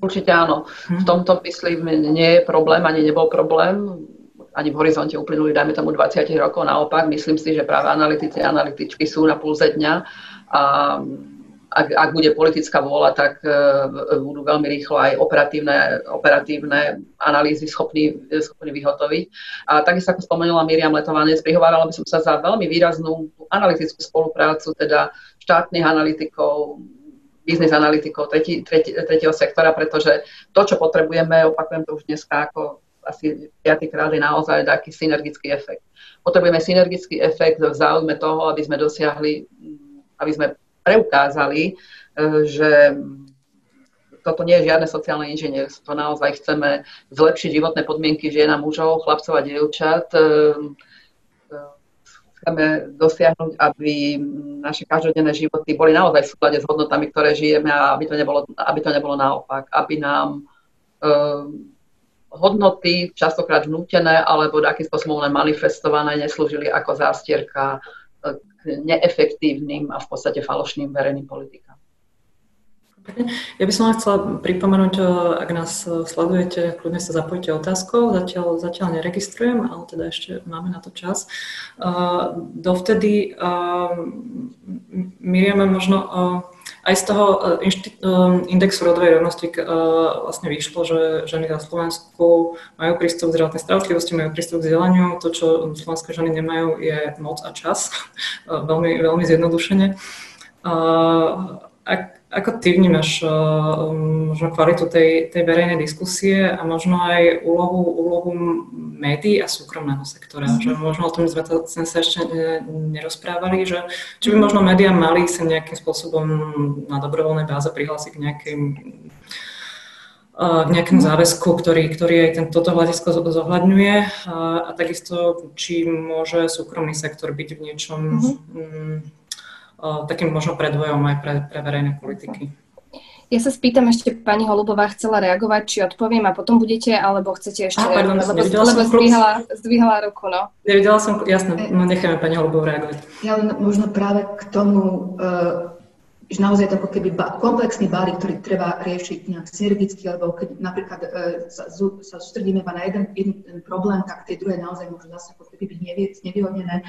Určite áno. V mhm. tomto myslím nie je problém, ani nebol problém ani v horizonte uplynulých, dajme tomu 20 rokov. Naopak, myslím si, že práve analytici a analytičky sú na pulze dňa a ak, ak bude politická vôľa, tak uh, budú veľmi rýchlo aj operatívne, operatívne analýzy schopní, schopní vyhotoviť. A takisto ako spomenula Miriam Letovanec, prihovárala by som sa za veľmi výraznú analytickú spoluprácu, teda štátnych analytikov, biznis analytikov tretí, tretí, tretieho sektora, pretože to, čo potrebujeme, opakujem to už dneska ako asi piatýkrát je naozaj taký synergický efekt. Potrebujeme synergický efekt v záujme toho, aby sme dosiahli, aby sme preukázali, e, že toto nie je žiadne sociálne inžinierstvo. Naozaj chceme zlepšiť životné podmienky žien a mužov, chlapcov a dievčat. Chceme dosiahnuť, aby naše každodenné životy boli naozaj v súlade s hodnotami, ktoré žijeme a aby to nebolo, aby to nebolo naopak. Aby nám hodnoty, častokrát vnútené alebo takým spôsobom len manifestované, neslúžili ako zástierka k neefektívnym a v podstate falošným verejným politikám. Ja by som len chcela pripomenúť, ak nás sledujete, kľudne sa zapojte otázkou. Zatiaľ, zatiaľ neregistrujem, ale teda ešte máme na to čas. Dovtedy Miriame možno aj z toho indexu rodovej rovnosti vlastne vyšlo, že ženy na Slovensku majú prístup k zdravotnej starostlivosti, majú prístup k vzdelaniu. To, čo slovenské ženy nemajú, je moc a čas. veľmi, veľmi zjednodušene. Ak, ako ty vnímaš uh, možno kvalitu tej, tej verejnej diskusie a možno aj úlohu, úlohu médií a súkromného sektora? Mm-hmm. Že možno o tom sme, to, sme sa ešte nerozprávali, že či by možno médiá mali sa nejakým spôsobom na dobrovoľnej báze prihlásiť k nejakým k nejakému záväzku, ktorý, ktorý aj ten, toto hľadisko zohľadňuje a, a takisto, či môže súkromný sektor byť v niečom mm-hmm takým možno predvojom aj pre, pre verejné politiky. Ja sa spýtam ešte, pani Holubová chcela reagovať, či odpoviem a potom budete, alebo chcete ešte... Ah, pardon, lebo, lebo zdvíhala, zdvíhala ruku, no. Nevidela som, jasné, no necháme pani Holubovú reagovať. Ja len možno práve k tomu, uh, že naozaj to ako keby ba- komplexný balík, ktorý treba riešiť nejak synergicky, alebo keď napríklad uh, sa, sa sústredíme iba na jeden, jeden problém, tak tie druhé naozaj môžu zase ako keby byť nevyhodnené.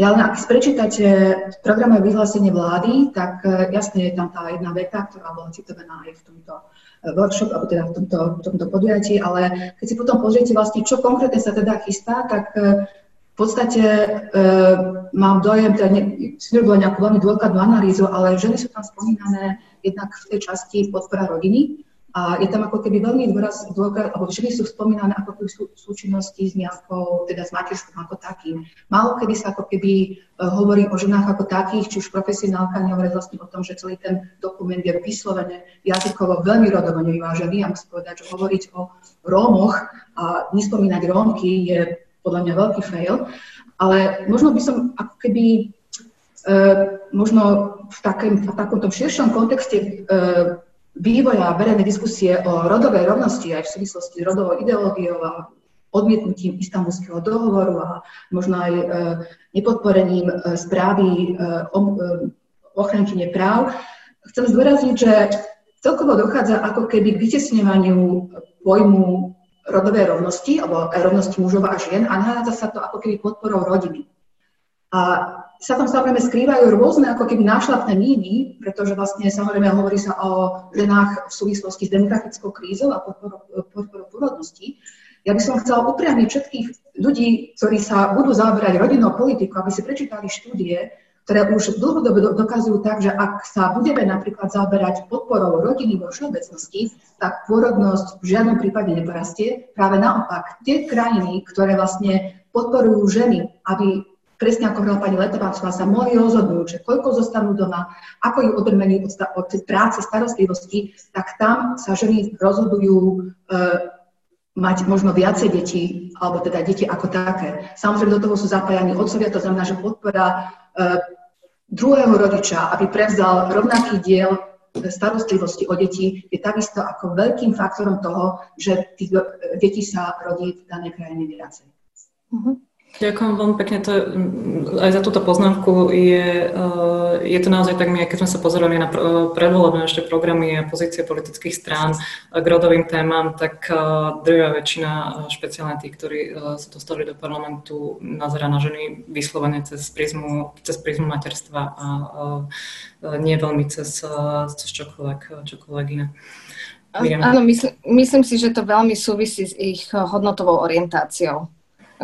Ja len ak si prečítate programové vyhlásenie vlády, tak e, jasne je tam tá jedna veta, ktorá bola citovaná aj v tomto e, workshop, alebo teda v tomto, v tomto podujatí, ale keď si potom pozriete vlastne, čo konkrétne sa teda chystá, tak e, v podstate e, mám dojem, teda ne, si nerobila nejakú veľmi dôkladnú analýzu, ale ženy sú tam spomínané jednak v tej časti podpora rodiny, a je tam ako keby veľmi dôraz, dôkaz, alebo ženy sú spomínané ako keby sú, súčinnosti s nejakou, teda s materstvom ako takým. Málo kedy sa ako keby uh, hovorí o ženách ako takých, či už profesionálka nehovorí vlastne o tom, že celý ten dokument je vyslovene jazykovo veľmi rodovo nevyvážený. Ja musím povedať, že hovoriť o Rómoch a nespomínať Rómky je podľa mňa veľký fail. Ale možno by som ako keby uh, možno v, takém, v takomto širšom kontexte uh, vývoja verejnej diskusie o rodovej rovnosti aj v súvislosti s rodovou ideológiou a odmietnutím istambulského dohovoru a možno aj e, nepodporením e, správy e, ochrankyne práv. Chcem zdôrazniť, že celkovo dochádza ako keby k vytesňovaniu pojmu rodovej rovnosti, alebo rovnosti mužov a žien a nahádza sa to ako keby podporou rodiny. A sa tam samozrejme skrývajú rôzne ako keby nášlapné míny, pretože vlastne samozrejme hovorí sa o ženách v súvislosti s demografickou krízou a podporou pôrodnosti. Ja by som chcela upriamiť všetkých ľudí, ktorí sa budú zaoberať rodinnou politikou, aby si prečítali štúdie, ktoré už dlhodobo dokazujú tak, že ak sa budeme napríklad zaoberať podporou rodiny vo všeobecnosti, tak pôrodnosť v žiadnom prípade neporastie. Práve naopak, tie krajiny, ktoré vlastne podporujú ženy, aby presne ako hovorila pani Letováčová, sa mohli rozhodnúť, že koľko zostanú doma, ako ju odbrmení od, od práce, starostlivosti, tak tam sa ženy rozhodujú e, mať možno viacej detí, alebo teda deti ako také. Samozrejme, do toho sú zapájani otcovia, to znamená, že podpora e, druhého rodiča, aby prevzal rovnaký diel starostlivosti o deti, je takisto ako veľkým faktorom toho, že tých detí sa rodí v danej krajine viacej. Uh-huh. Ďakujem veľmi pekne. To, aj za túto poznámku je, eh, je to naozaj tak, my, keď sme sa pozerali na predvolebné ešte programy a pozície politických strán k rodovým témam, tak eh, druhá väčšina, eh, špeciálne tí, ktorí sa dostali do parlamentu, nazera na ženy vyslovene cez prízmu, cez prízmu materstva a nie veľmi cez, cez čokoľvek, čokoľvek iné. Áno, myslím, myslím si, že to veľmi súvisí s ich hodnotovou orientáciou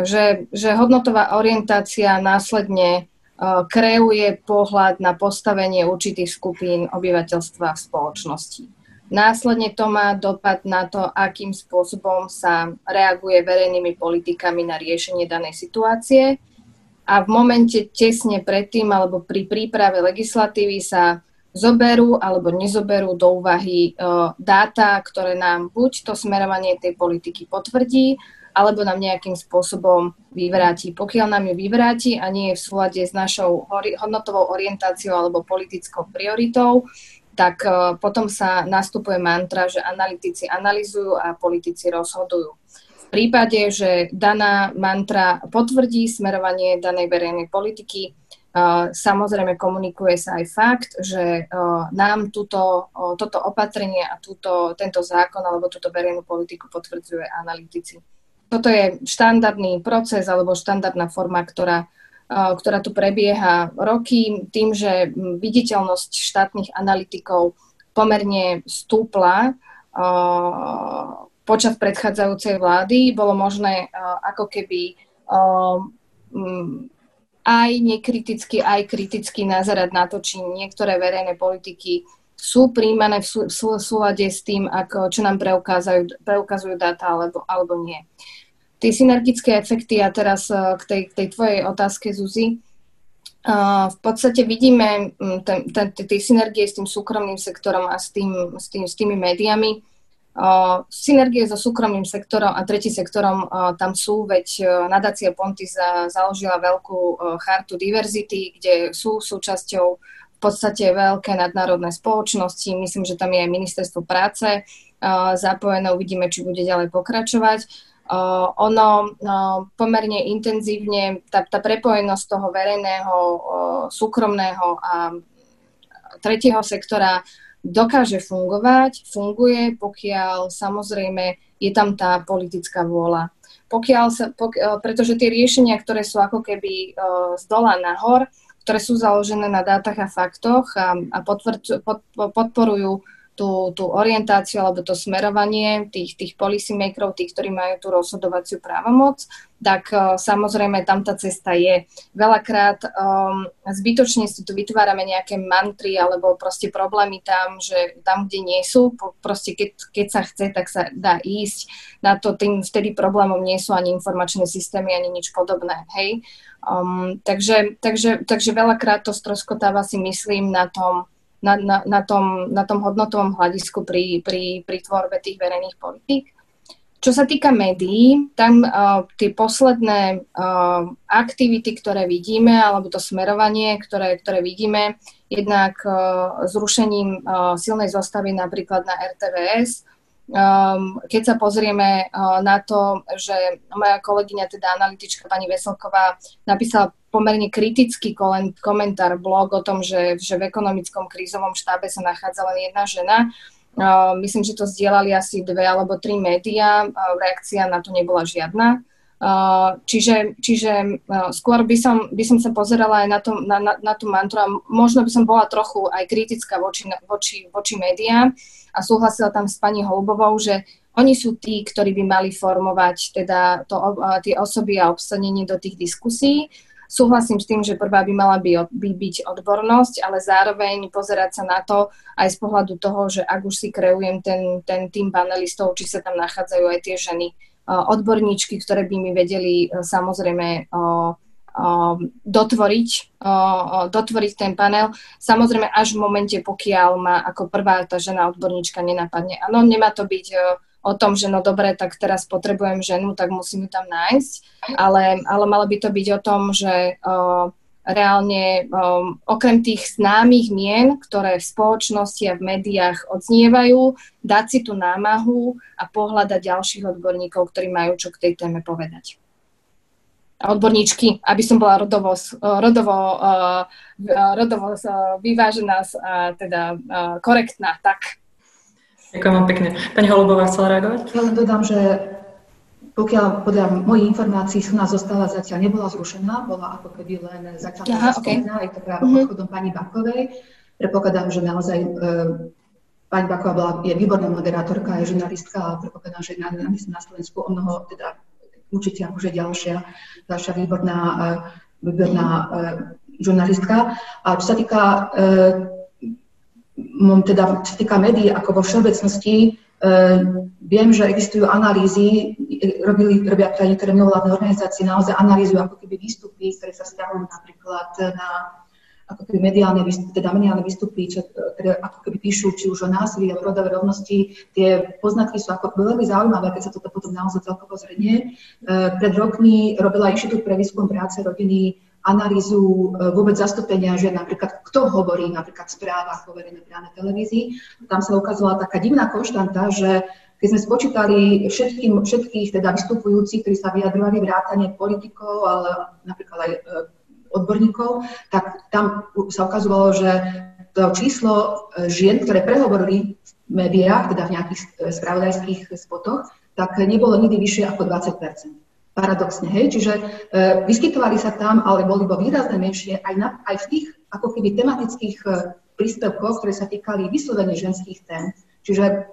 že, že hodnotová orientácia následne uh, kreuje pohľad na postavenie určitých skupín obyvateľstva v spoločnosti. Následne to má dopad na to, akým spôsobom sa reaguje verejnými politikami na riešenie danej situácie. A v momente tesne predtým alebo pri príprave legislatívy sa zoberú alebo nezoberú do úvahy uh, dáta, ktoré nám buď to smerovanie tej politiky potvrdí, alebo nám nejakým spôsobom vyvráti. Pokiaľ nám ju vyvráti a nie je v súlade s našou hodnotovou orientáciou alebo politickou prioritou, tak e, potom sa nastupuje mantra, že analytici analizujú a politici rozhodujú. V prípade, že daná mantra potvrdí smerovanie danej verejnej politiky, Samozrejme komunikuje sa aj fakt, že nám túto, toto opatrenie a túto, tento zákon alebo túto verejnú politiku potvrdzuje analytici. Toto je štandardný proces alebo štandardná forma, ktorá, ktorá tu prebieha roky tým, že viditeľnosť štátnych analytikov pomerne stúpla počas predchádzajúcej vlády. Bolo možné ako keby aj nekriticky, aj kriticky nazerať na to, či niektoré verejné politiky sú príjmané v, sú, súlade s tým, ako, čo nám preukazujú, preukazujú dáta alebo, alebo nie. Tie synergické efekty, a teraz e, k tej, k tej tvojej otázke, Zuzi, Uh, v podstate vidíme tie synergie s tým súkromným sektorom a s, tým, s, tým, s tými médiami synergie so súkromným sektorom a tretí sektorom tam sú, veď nadácia Ponty založila veľkú chartu diverzity, kde sú súčasťou podstate veľké nadnárodné spoločnosti. Myslím, že tam je aj ministerstvo práce e, zapojené, uvidíme, či bude ďalej pokračovať. Ono pomerne intenzívne, tá, tá prepojenosť toho verejného, súkromného a tretieho sektora dokáže fungovať, funguje, pokiaľ samozrejme je tam tá politická vôľa. Pokiaľ sa, pok, e, pretože tie riešenia, ktoré sú ako keby uh, z dola nahor, ktoré sú založené na dátach a faktoch a, a potvrdzu, pod, podporujú tú, tú orientáciu alebo to smerovanie tých, tých policymakerov, tých, ktorí majú tú rozhodovaciu právomoc, tak uh, samozrejme tam tá cesta je. Veľakrát um, zbytočne si tu vytvárame nejaké mantry alebo proste problémy tam, že tam, kde nie sú, proste keď, keď sa chce, tak sa dá ísť. Na to tým vtedy problémom nie sú ani informačné systémy, ani nič podobné. Hej? Um, takže, takže, takže veľakrát to stroskotáva si myslím na tom, na, na, na, tom, na tom hodnotovom hľadisku pri, pri, pri tvorbe tých verejných politík. Čo sa týka médií, tam uh, tie posledné uh, aktivity, ktoré vidíme, alebo to smerovanie, ktoré, ktoré vidíme, jednak uh, zrušením uh, silnej zostavy napríklad na RTVS, Um, keď sa pozrieme uh, na to, že moja kolegyňa, teda analytička pani Veselková, napísala pomerne kritický komentár, blog o tom, že, že v ekonomickom krízovom štábe sa nachádza len jedna žena. Uh, myslím, že to zdieľali asi dve alebo tri médiá, uh, reakcia na to nebola žiadna. Uh, čiže čiže uh, skôr by som, by som sa pozerala aj na, to, na, na, na tú mantru a možno by som bola trochu aj kritická voči, voči, voči médiám, a súhlasila tam s pani Holubovou, že oni sú tí, ktorí by mali formovať teda to, tie osoby a obsadenie do tých diskusí. Súhlasím s tým, že prvá by mala by, by byť odbornosť, ale zároveň pozerať sa na to aj z pohľadu toho, že ak už si kreujem ten, ten tým panelistov, či sa tam nachádzajú aj tie ženy, odborníčky, ktoré by mi vedeli e, samozrejme Um, dotvoriť, uh, uh, dotvoriť ten panel. Samozrejme až v momente, pokiaľ ma ako prvá tá žena odborníčka nenapadne. Áno, nemá to byť uh, o tom, že no dobre, tak teraz potrebujem ženu, tak musím ju tam nájsť, ale, ale malo by to byť o tom, že reálne um, okrem tých známych mien, ktoré v spoločnosti a v médiách odznievajú, dať si tú námahu a pohľadať ďalších odborníkov, ktorí majú čo k tej téme povedať odborníčky, aby som bola rodovo, rodovo, uh, rodovo uh, vyvážená a teda korektná. Tak. Ďakujem vám pekne. Pani Holubová chcela reagovať? Ja len dodám, že pokiaľ podľa mojich informácií nás zostala zatiaľ nebola zrušená, bola ako keby len zatiaľ okay. je to práve mm-hmm. odchodom pani Bakovej. Predpokladám, že naozaj e, pani Baková bola, je výborná moderátorka, je žurnalistka a predpokladám, že na, na, na Slovensku o mnoho teda určite akože ďalšia, ďalšia výborná, eh, výborná eh, žurnalistka. A čo sa týka, eh, teda, čo sa týka médií, ako vo všeobecnosti, viem, že existujú analýzy, robili, robia aj niektoré mimovládne organizácie, naozaj analýzujú ako keby výstupy, ktoré sa stiahujú napríklad na ako keby mediálne, teda mediálne výstupy, čo, ktoré ako keby píšu či už o násilí alebo rodovej rovnosti, tie poznatky sú ako veľmi zaujímavé, keď sa toto potom naozaj celkovo zrednie. Pred rokmi robila Inštitút pre výskum práce rodiny analýzu e, vôbec zastúpenia že napríklad kto hovorí napríklad v správach vo verejnej televízii. Tam sa ukazovala taká divná konštanta, že keď sme spočítali všetkým, všetkých teda vystupujúcich, ktorí sa vyjadrovali vrátane politikov, ale napríklad aj e, odborníkov, tak tam sa ukazovalo, že to číslo e, žien, ktoré prehovorili v médiách, teda v nejakých spravodajských spotoch, tak nebolo nikdy vyššie ako 20 Paradoxne, hej? Čiže e, vyskytovali sa tam, ale boli vo výrazne menšie aj, na, aj v tých ako keby tematických e, príspevkoch, ktoré sa týkali vyslovene ženských tém. Čiže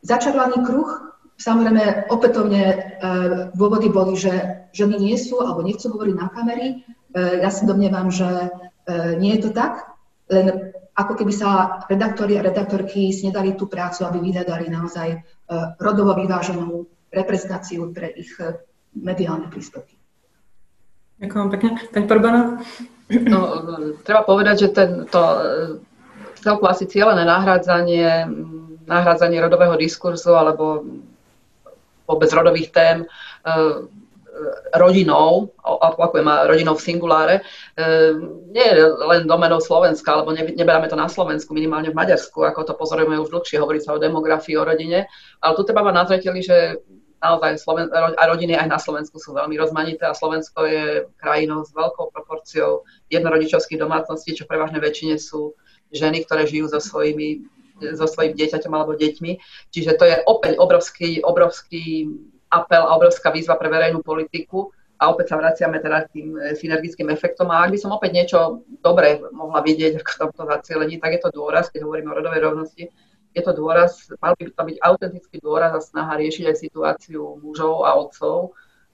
začarovaný kruh, samozrejme opätovne e, dôvody boli, že ženy nie sú alebo nechcú hovoriť na kamery. E, ja si domnievam, že e, nie je to tak, len ako keby sa redaktori a redaktorky snedali tú prácu, aby vyhľadali naozaj e, rodovo vyváženú reprezentáciu pre ich mediálne príspevky. Ďakujem pekne. Pani Porbana? No, treba povedať, že tento celku asi cieľené nahrádzanie, nahrádzanie rodového diskurzu alebo vôbec rodových tém rodinou, opakujem, rodinou v singuláre, e, nie je len domenou Slovenska, alebo neberáme to na Slovensku, minimálne v Maďarsku, ako to pozorujeme už dlhšie, hovorí sa o demografii, o rodine, ale tu treba mať na zreteli, že naozaj Sloven- a rodiny aj na Slovensku sú veľmi rozmanité a Slovensko je krajinou s veľkou proporciou jednorodičovských domácností, čo prevažne väčšine sú ženy, ktoré žijú so svojimi so svojím dieťaťom alebo deťmi. Čiže to je opäť obrovský, obrovský apel a obrovská výzva pre verejnú politiku a opäť sa vraciame teda k tým synergickým efektom. A ak by som opäť niečo dobré mohla vidieť v tomto zacielení, tak je to dôraz, keď hovoríme o rodovej rovnosti, je to dôraz, mal by to byť autentický dôraz a snaha riešiť aj situáciu mužov a otcov,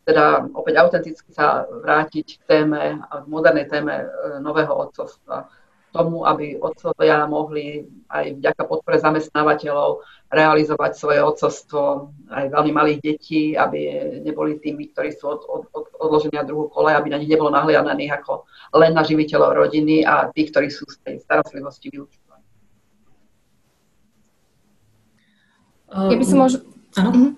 teda opäť autenticky sa vrátiť k téme, k modernej téme e, nového otcovstva tomu, aby otcovia mohli aj vďaka podpore zamestnávateľov realizovať svoje otcovstvo aj veľmi malých detí, aby neboli tými, ktorí sú od, od, od, odložení na druhú kole, aby na nich nebolo nahliadaných ako len na živiteľov rodiny a tých, ktorí sú z tej starostlivosti vyučovaní. Ja by som možno... Uh-huh.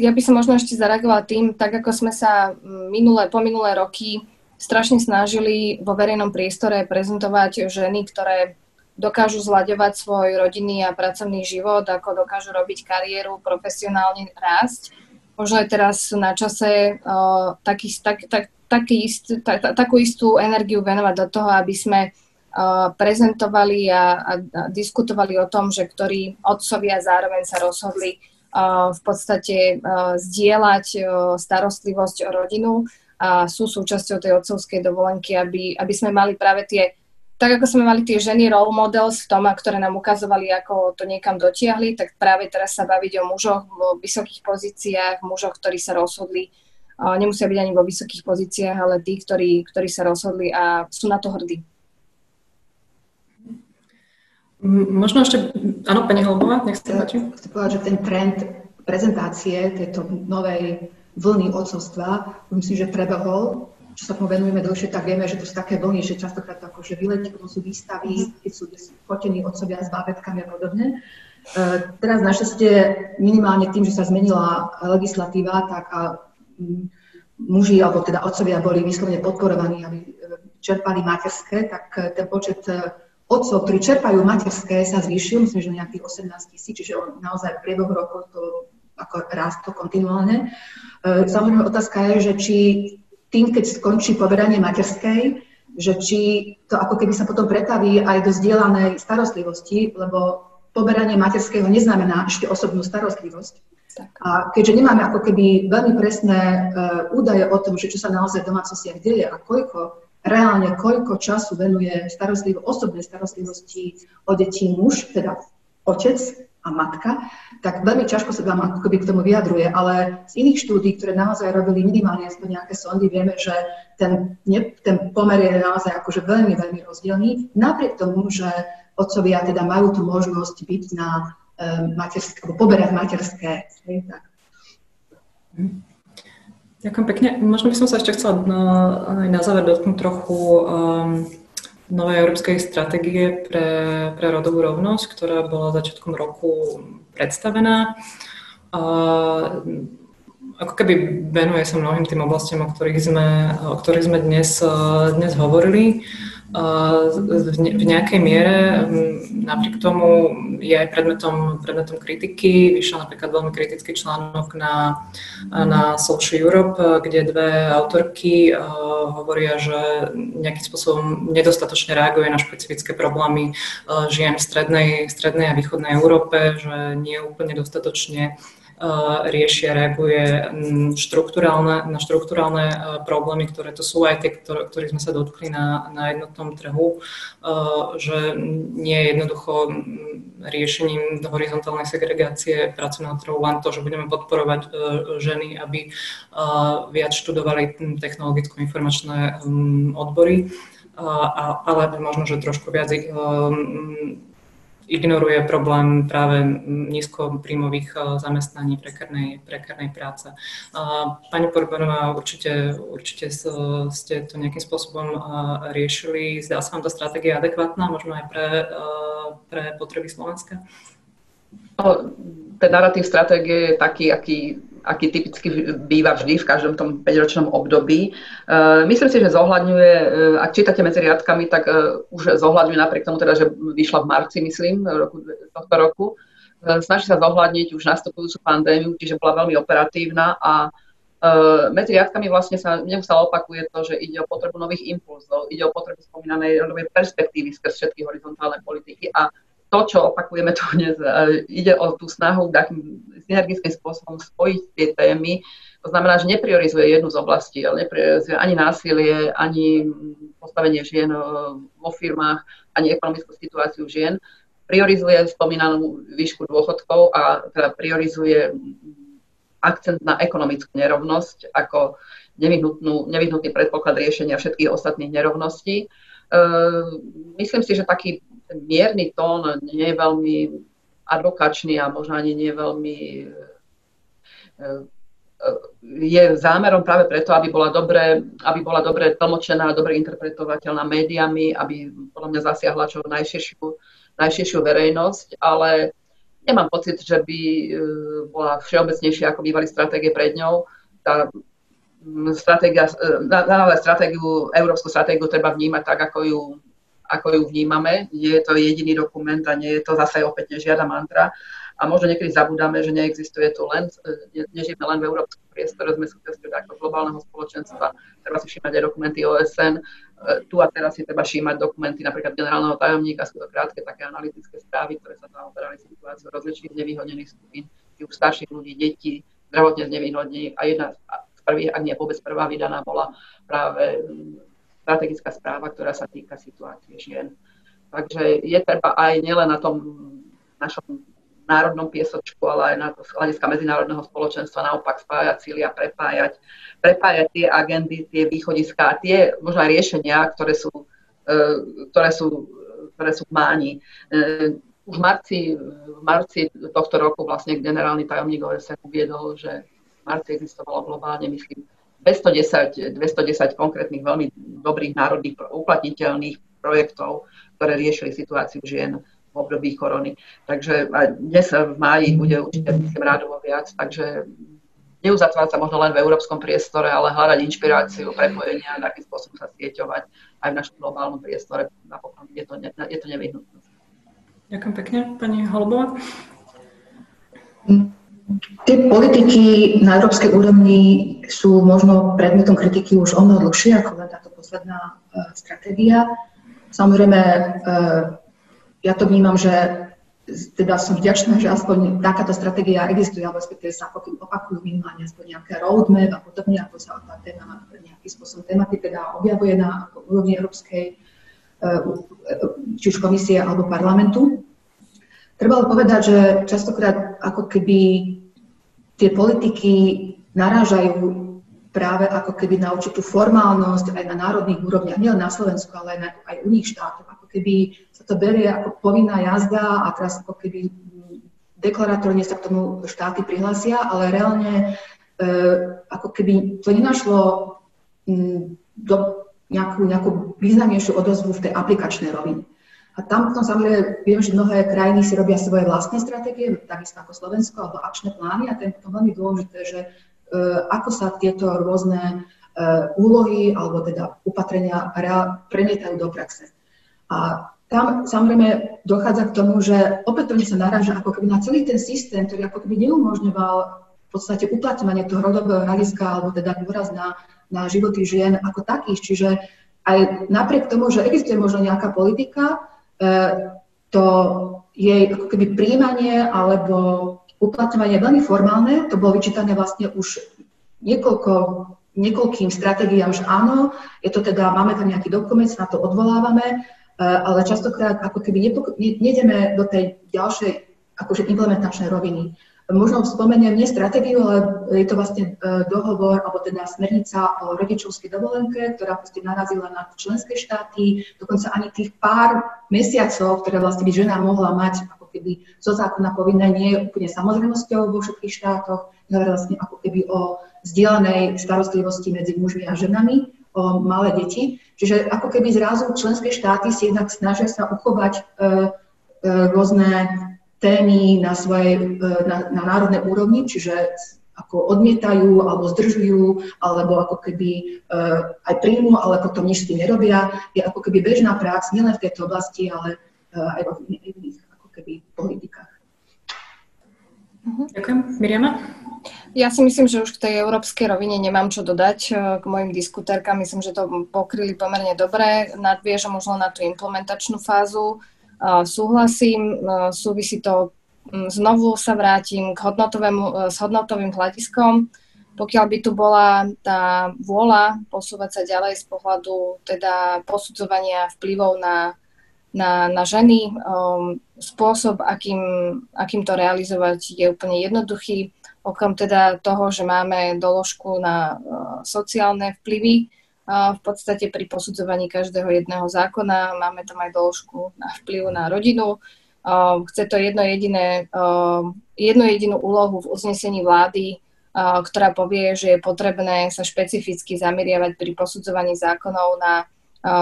Ja by som možno ešte zareagovala tým, tak ako sme sa minulé, po minulé roky strašne snažili vo verejnom priestore prezentovať ženy, ktoré dokážu zľaďovať svoj rodinný a pracovný život, ako dokážu robiť kariéru, profesionálne rásť. Možno je teraz na čase uh, taký, tak, tak, taký ist, tak, tak, takú istú energiu venovať do toho, aby sme uh, prezentovali a, a, a diskutovali o tom, že ktorí otcovia zároveň sa rozhodli v podstate zdieľať starostlivosť o rodinu a sú súčasťou tej otcovskej dovolenky, aby, aby sme mali práve tie, tak ako sme mali tie ženy role models v tom, ktoré nám ukazovali, ako to niekam dotiahli, tak práve teraz sa baviť o mužoch vo vysokých pozíciách, mužoch, ktorí sa rozhodli, nemusia byť ani vo vysokých pozíciách, ale tí, ktorí, ktorí sa rozhodli a sú na to hrdí. Možno ešte, áno, pani Holbová, nech sa páči. Chcem povedať, že ten trend prezentácie tejto novej vlny odcovstva, myslím, že prebehol, čo sa tomu venujeme dlhšie, tak vieme, že to sú také vlny, že častokrát to akože vyletí, potom sú výstavy, keď sú fotení otcovia s bábetkami a podobne. E, teraz našťastie minimálne tým, že sa zmenila legislatíva, tak a muži, alebo teda otcovia boli vyslovene podporovaní, aby e, čerpali materské, tak e, ten počet otcov, ktorí čerpajú materské, sa zvýšil, myslím, že nejakých 18 tisíc, čiže naozaj v priebehu rokov to ako rástlo kontinuálne. E, samozrejme otázka je, že či tým, keď skončí poberanie materskej, že či to ako keby sa potom pretaví aj do zdieľanej starostlivosti, lebo poberanie materského neznamená ešte osobnú starostlivosť. A keďže nemáme ako keby veľmi presné uh, údaje o tom, že čo sa naozaj v domácnostiach deje a koľko, reálne koľko času venuje starostlivo, osobnej starostlivosti o deti muž, teda otec, a matka, tak veľmi ťažko sa vám ako keby k tomu vyjadruje, ale z iných štúdí, ktoré naozaj robili minimálne aspoň nejaké sondy, vieme, že ten, ne, ten pomer je naozaj akože veľmi, veľmi rozdielný, napriek tomu, že otcovia teda majú tú možnosť byť na um, materské, alebo poberať materské. Hej, tak. Ďakujem pekne. Možno by som sa ešte chcela na, aj na záver dotknúť trochu um, novej európskej stratégie pre, pre rodovú rovnosť, ktorá bola začiatkom roku predstavená. A, ako keby venuje sa mnohým tým oblastiam, o ktorých sme, o ktorých sme dnes, dnes hovorili. V nejakej miere. Napriek tomu je aj predmetom, predmetom kritiky. Vyšiel napríklad veľmi kritický článok na, na Social Europe, kde dve autorky hovoria, že nejakým spôsobom nedostatočne reaguje na špecifické problémy žien v strednej, strednej a východnej Európe, že nie úplne dostatočne riešia, reaguje štruktúrálne, na štruktúrálne problémy, ktoré to sú aj tie, ktorých sme sa dotkli na, na jednotnom trhu, že nie je jednoducho riešením horizontálnej segregácie pracovného trhu len to, že budeme podporovať e, ženy, aby viac študovali technologicko-informačné odbory, ale možno, že trošku viac ignoruje problém práve nízkopríjmových eh, zamestnaní, prekernej, prekernej práce. Pani Porbanová, určite, určite ste to nejakým spôsobom eh, riešili. Zdá sa vám tá stratégia adekvátna, možno aj pre, eh, pre potreby Slovenska? No, ten narratív stratégie je taký, aký aký typicky býva vždy v každom tom 5-ročnom období. Uh, myslím si, že zohľadňuje, uh, ak čítate medzi riadkami, tak uh, už zohľadňuje napriek tomu teda, že vyšla v marci, myslím, roku, tohto roku. Snaží sa zohľadniť už nastupujúcu pandémiu, čiže bola veľmi operatívna a medzi riadkami vlastne sa neustále opakuje to, že ide o potrebu nových impulzov, ide o potrebu spomínanej rodovej perspektívy skrz všetky horizontálne politiky a to, čo opakujeme tu dnes, e, ide o tú snahu takým synergickým spôsobom spojiť tie témy. To znamená, že nepriorizuje jednu z oblastí, ale nepriorizuje ani násilie, ani postavenie žien e, vo firmách, ani ekonomickú situáciu žien. Priorizuje spomínanú výšku dôchodkov a teda priorizuje akcent na ekonomickú nerovnosť ako nevyhnutný predpoklad riešenia všetkých ostatných nerovností. Uh, myslím si, že taký mierny tón nie je veľmi advokačný a možno ani nie veľmi e, e, je zámerom práve preto, aby bola dobre, aby bola dobre tlmočená, dobre interpretovateľná médiami, aby podľa mňa zasiahla čo najširšiu, najširšiu verejnosť, ale nemám pocit, že by e, bola všeobecnejšia, ako bývali stratégie pred ňou. Tá stratégia, na, stratégiu, európsku stratégiu treba vnímať tak, ako ju ako ju vnímame. Je to jediný dokument a nie je to zase opäť žiada mantra. A možno niekedy zabudáme, že neexistuje tu len, nežijeme len v európskom priestore, sme súčasťou takého globálneho spoločenstva. Treba si všímať aj dokumenty OSN. Tu a teraz si treba všímať dokumenty napríklad generálneho tajomníka, sú to krátke také analytické správy, ktoré sa zaoberali situáciou rozličných znevýhodnených skupín, u starších ľudí, detí, zdravotne znevýhodnených. A jedna z prvých, ak nie vôbec prvá vydaná, bola práve strategická správa, ktorá sa týka situácie žien. Takže je treba aj nielen na tom našom národnom piesočku, ale aj na to hľadiska medzinárodného spoločenstva naopak spájať síly a prepájať, prepájať tie agendy, tie východiská, tie možno aj riešenia, ktoré sú, e, ktoré sú, ktoré sú v máni. E, už v marci, v marci tohto roku vlastne generálny tajomník OSN uviedol, že v marci existovalo globálne, myslím, 210, 210 konkrétnych veľmi dobrých národných uplatniteľných projektov, ktoré riešili situáciu žien v období korony. Takže dnes v máji bude určite, myslím, rádovo viac, takže neuzatvárať sa možno len v európskom priestore, ale hľadať inšpiráciu, prepojenia, akým spôsobom sa sieťovať aj v našom globálnom priestore. Napokon je to, je to nevyhnutné. Ďakujem pekne, pani Holbová. Tie politiky na európskej úrovni sú možno predmetom kritiky už o mnoho dlhšie ako len táto posledná uh, stratégia. Samozrejme, uh, ja to vnímam, že teda som vďačná, že aspoň takáto stratégia existuje, alebo respektíve sa ako opakujú minimálne aspoň nejaké roadmap a podobne, ako sa tá téma nejakým spôsobom tématy teda objavuje na úrovni európskej, uh, či už komisie alebo parlamentu. Treba povedať, že častokrát ako keby tie politiky narážajú práve ako keby na určitú formálnosť aj na národných úrovniach, nielen na Slovensku, ale aj, na, aj u nich štátov. Ako keby sa to berie ako povinná jazda a teraz ako keby deklaratórne sa k tomu štáty prihlásia, ale reálne e, ako keby to nenašlo m, do nejakú, nejakú významnejšiu odozvu v tej aplikačnej rovine. A tam potom samozrejme viem, že mnohé krajiny si robia svoje vlastné stratégie, takisto ako Slovensko, alebo akčné plány a to je potom veľmi dôležité, že uh, ako sa tieto rôzne uh, úlohy alebo teda upatrenia premietajú do praxe. A tam samozrejme dochádza k tomu, že opätovne sa naráža ako keby na celý ten systém, ktorý ako keby neumožňoval v podstate uplatňovanie toho rodového hľadiska alebo teda dôraz na, na životy žien ako takých. Čiže aj napriek tomu, že existuje možno nejaká politika, to jej ako keby príjmanie alebo uplatňovanie veľmi formálne, to bolo vyčítané vlastne už niekoľko, niekoľkým stratégiám, že áno, je to teda, máme tam nejaký dokument, na to odvolávame, e, ale častokrát ako keby nejdeme do tej ďalšej akože implementačnej roviny možno spomeniem nie stratégiu, ale je to vlastne e, dohovor, alebo teda smernica o rodičovskej dovolenke, ktorá vlastne narazila na členské štáty, dokonca ani tých pár mesiacov, ktoré vlastne by žena mohla mať ako keby zo zákona povinné, nie je úplne samozrejmosťou vo všetkých štátoch, ale vlastne ako keby o zdieľanej starostlivosti medzi mužmi a ženami, o malé deti. Čiže ako keby zrazu členské štáty si jednak snažia sa uchovať e, e, rôzne témy na, svojej, e, na, na národnej úrovni, čiže ako odmietajú alebo zdržujú, alebo ako keby uh, aj príjmu, ale potom nič s tým nerobia. Je ako keby bežná prax nielen v tejto oblasti, ale uh, aj vo iných ako keby politikách. Mhm. Ďakujem. Miriama? Ja si myslím, že už k tej európskej rovine nemám čo dodať k mojim diskutérkam. Myslím, že to pokryli pomerne dobre. Nadviežem možno na tú implementačnú fázu súhlasím, súvisí to, znovu sa vrátim k hodnotovému, e, s hodnotovým hľadiskom. Pokiaľ by tu bola tá vôľa posúvať sa ďalej z pohľadu teda posudzovania vplyvov na, na, na ženy, um, spôsob, akým, akým to realizovať, je úplne jednoduchý. Okrem teda toho, že máme doložku na uh, sociálne vplyvy, v podstate pri posudzovaní každého jedného zákona. Máme tam aj doložku na vplyv na rodinu. Chce to jedno jediné, jednu jedinú úlohu v uznesení vlády, ktorá povie, že je potrebné sa špecificky zameriavať pri posudzovaní zákonov na,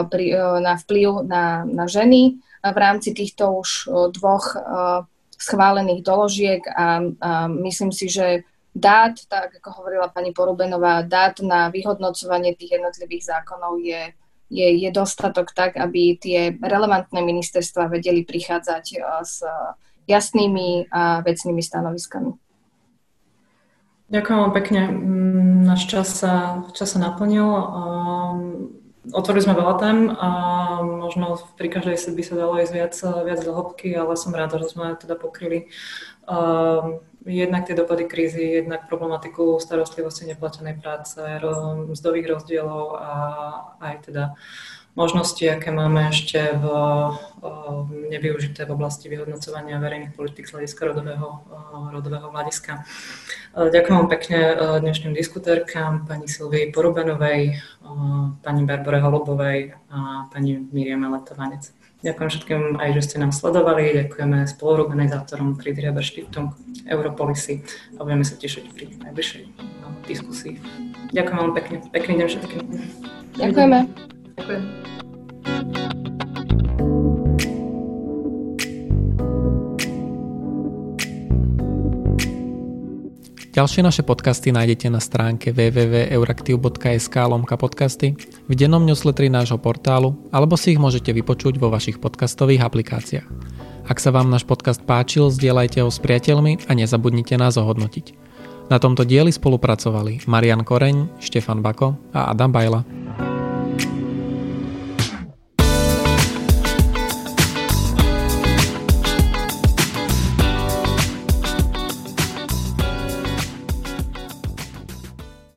pri, na vplyv na, na ženy v rámci týchto už dvoch schválených doložiek a, a myslím si, že dát, tak ako hovorila pani Porubenová, dát na vyhodnocovanie tých jednotlivých zákonov je, je, je dostatok tak, aby tie relevantné ministerstva vedeli prichádzať eh, s jasnými a vecnými stanoviskami. Ďakujem vám pekne. Mm, náš čas sa, čas sa naplnil. Um, otvorili sme veľa tém a možno pri každej by sa dalo ísť viac, viac do hĺbky, ale som ráda, že sme teda pokryli jednak tie dopady krízy, jednak problematiku starostlivosti neplatenej práce, mzdových rozdielov a aj teda možnosti, aké máme ešte v, nevyužité v oblasti vyhodnocovania verejných politik z hľadiska rodového, rodového hľadiska. Ďakujem vám pekne dnešným diskutérkám, pani Silvii Porubenovej, pani Barbare Holubovej a pani Miriam Letovanec. Ďakujem všetkým aj, že ste nám sledovali. Ďakujeme spoluorganizátorom Friedrichshaber Stiftung, Europolisy a budeme sa tešiť pri najbližšej no, diskusii. Ďakujem vám pekne. Pekný deň všetkým. Ďakujeme. Ďakujem. Ďalšie naše podcasty nájdete na stránke www.euraktiv.sk lomka podcasty, v dennom newsletteri nášho portálu alebo si ich môžete vypočuť vo vašich podcastových aplikáciách. Ak sa vám náš podcast páčil, zdieľajte ho s priateľmi a nezabudnite nás ohodnotiť. Na tomto dieli spolupracovali Marian Koreň, Štefan Bako a Adam Bajla.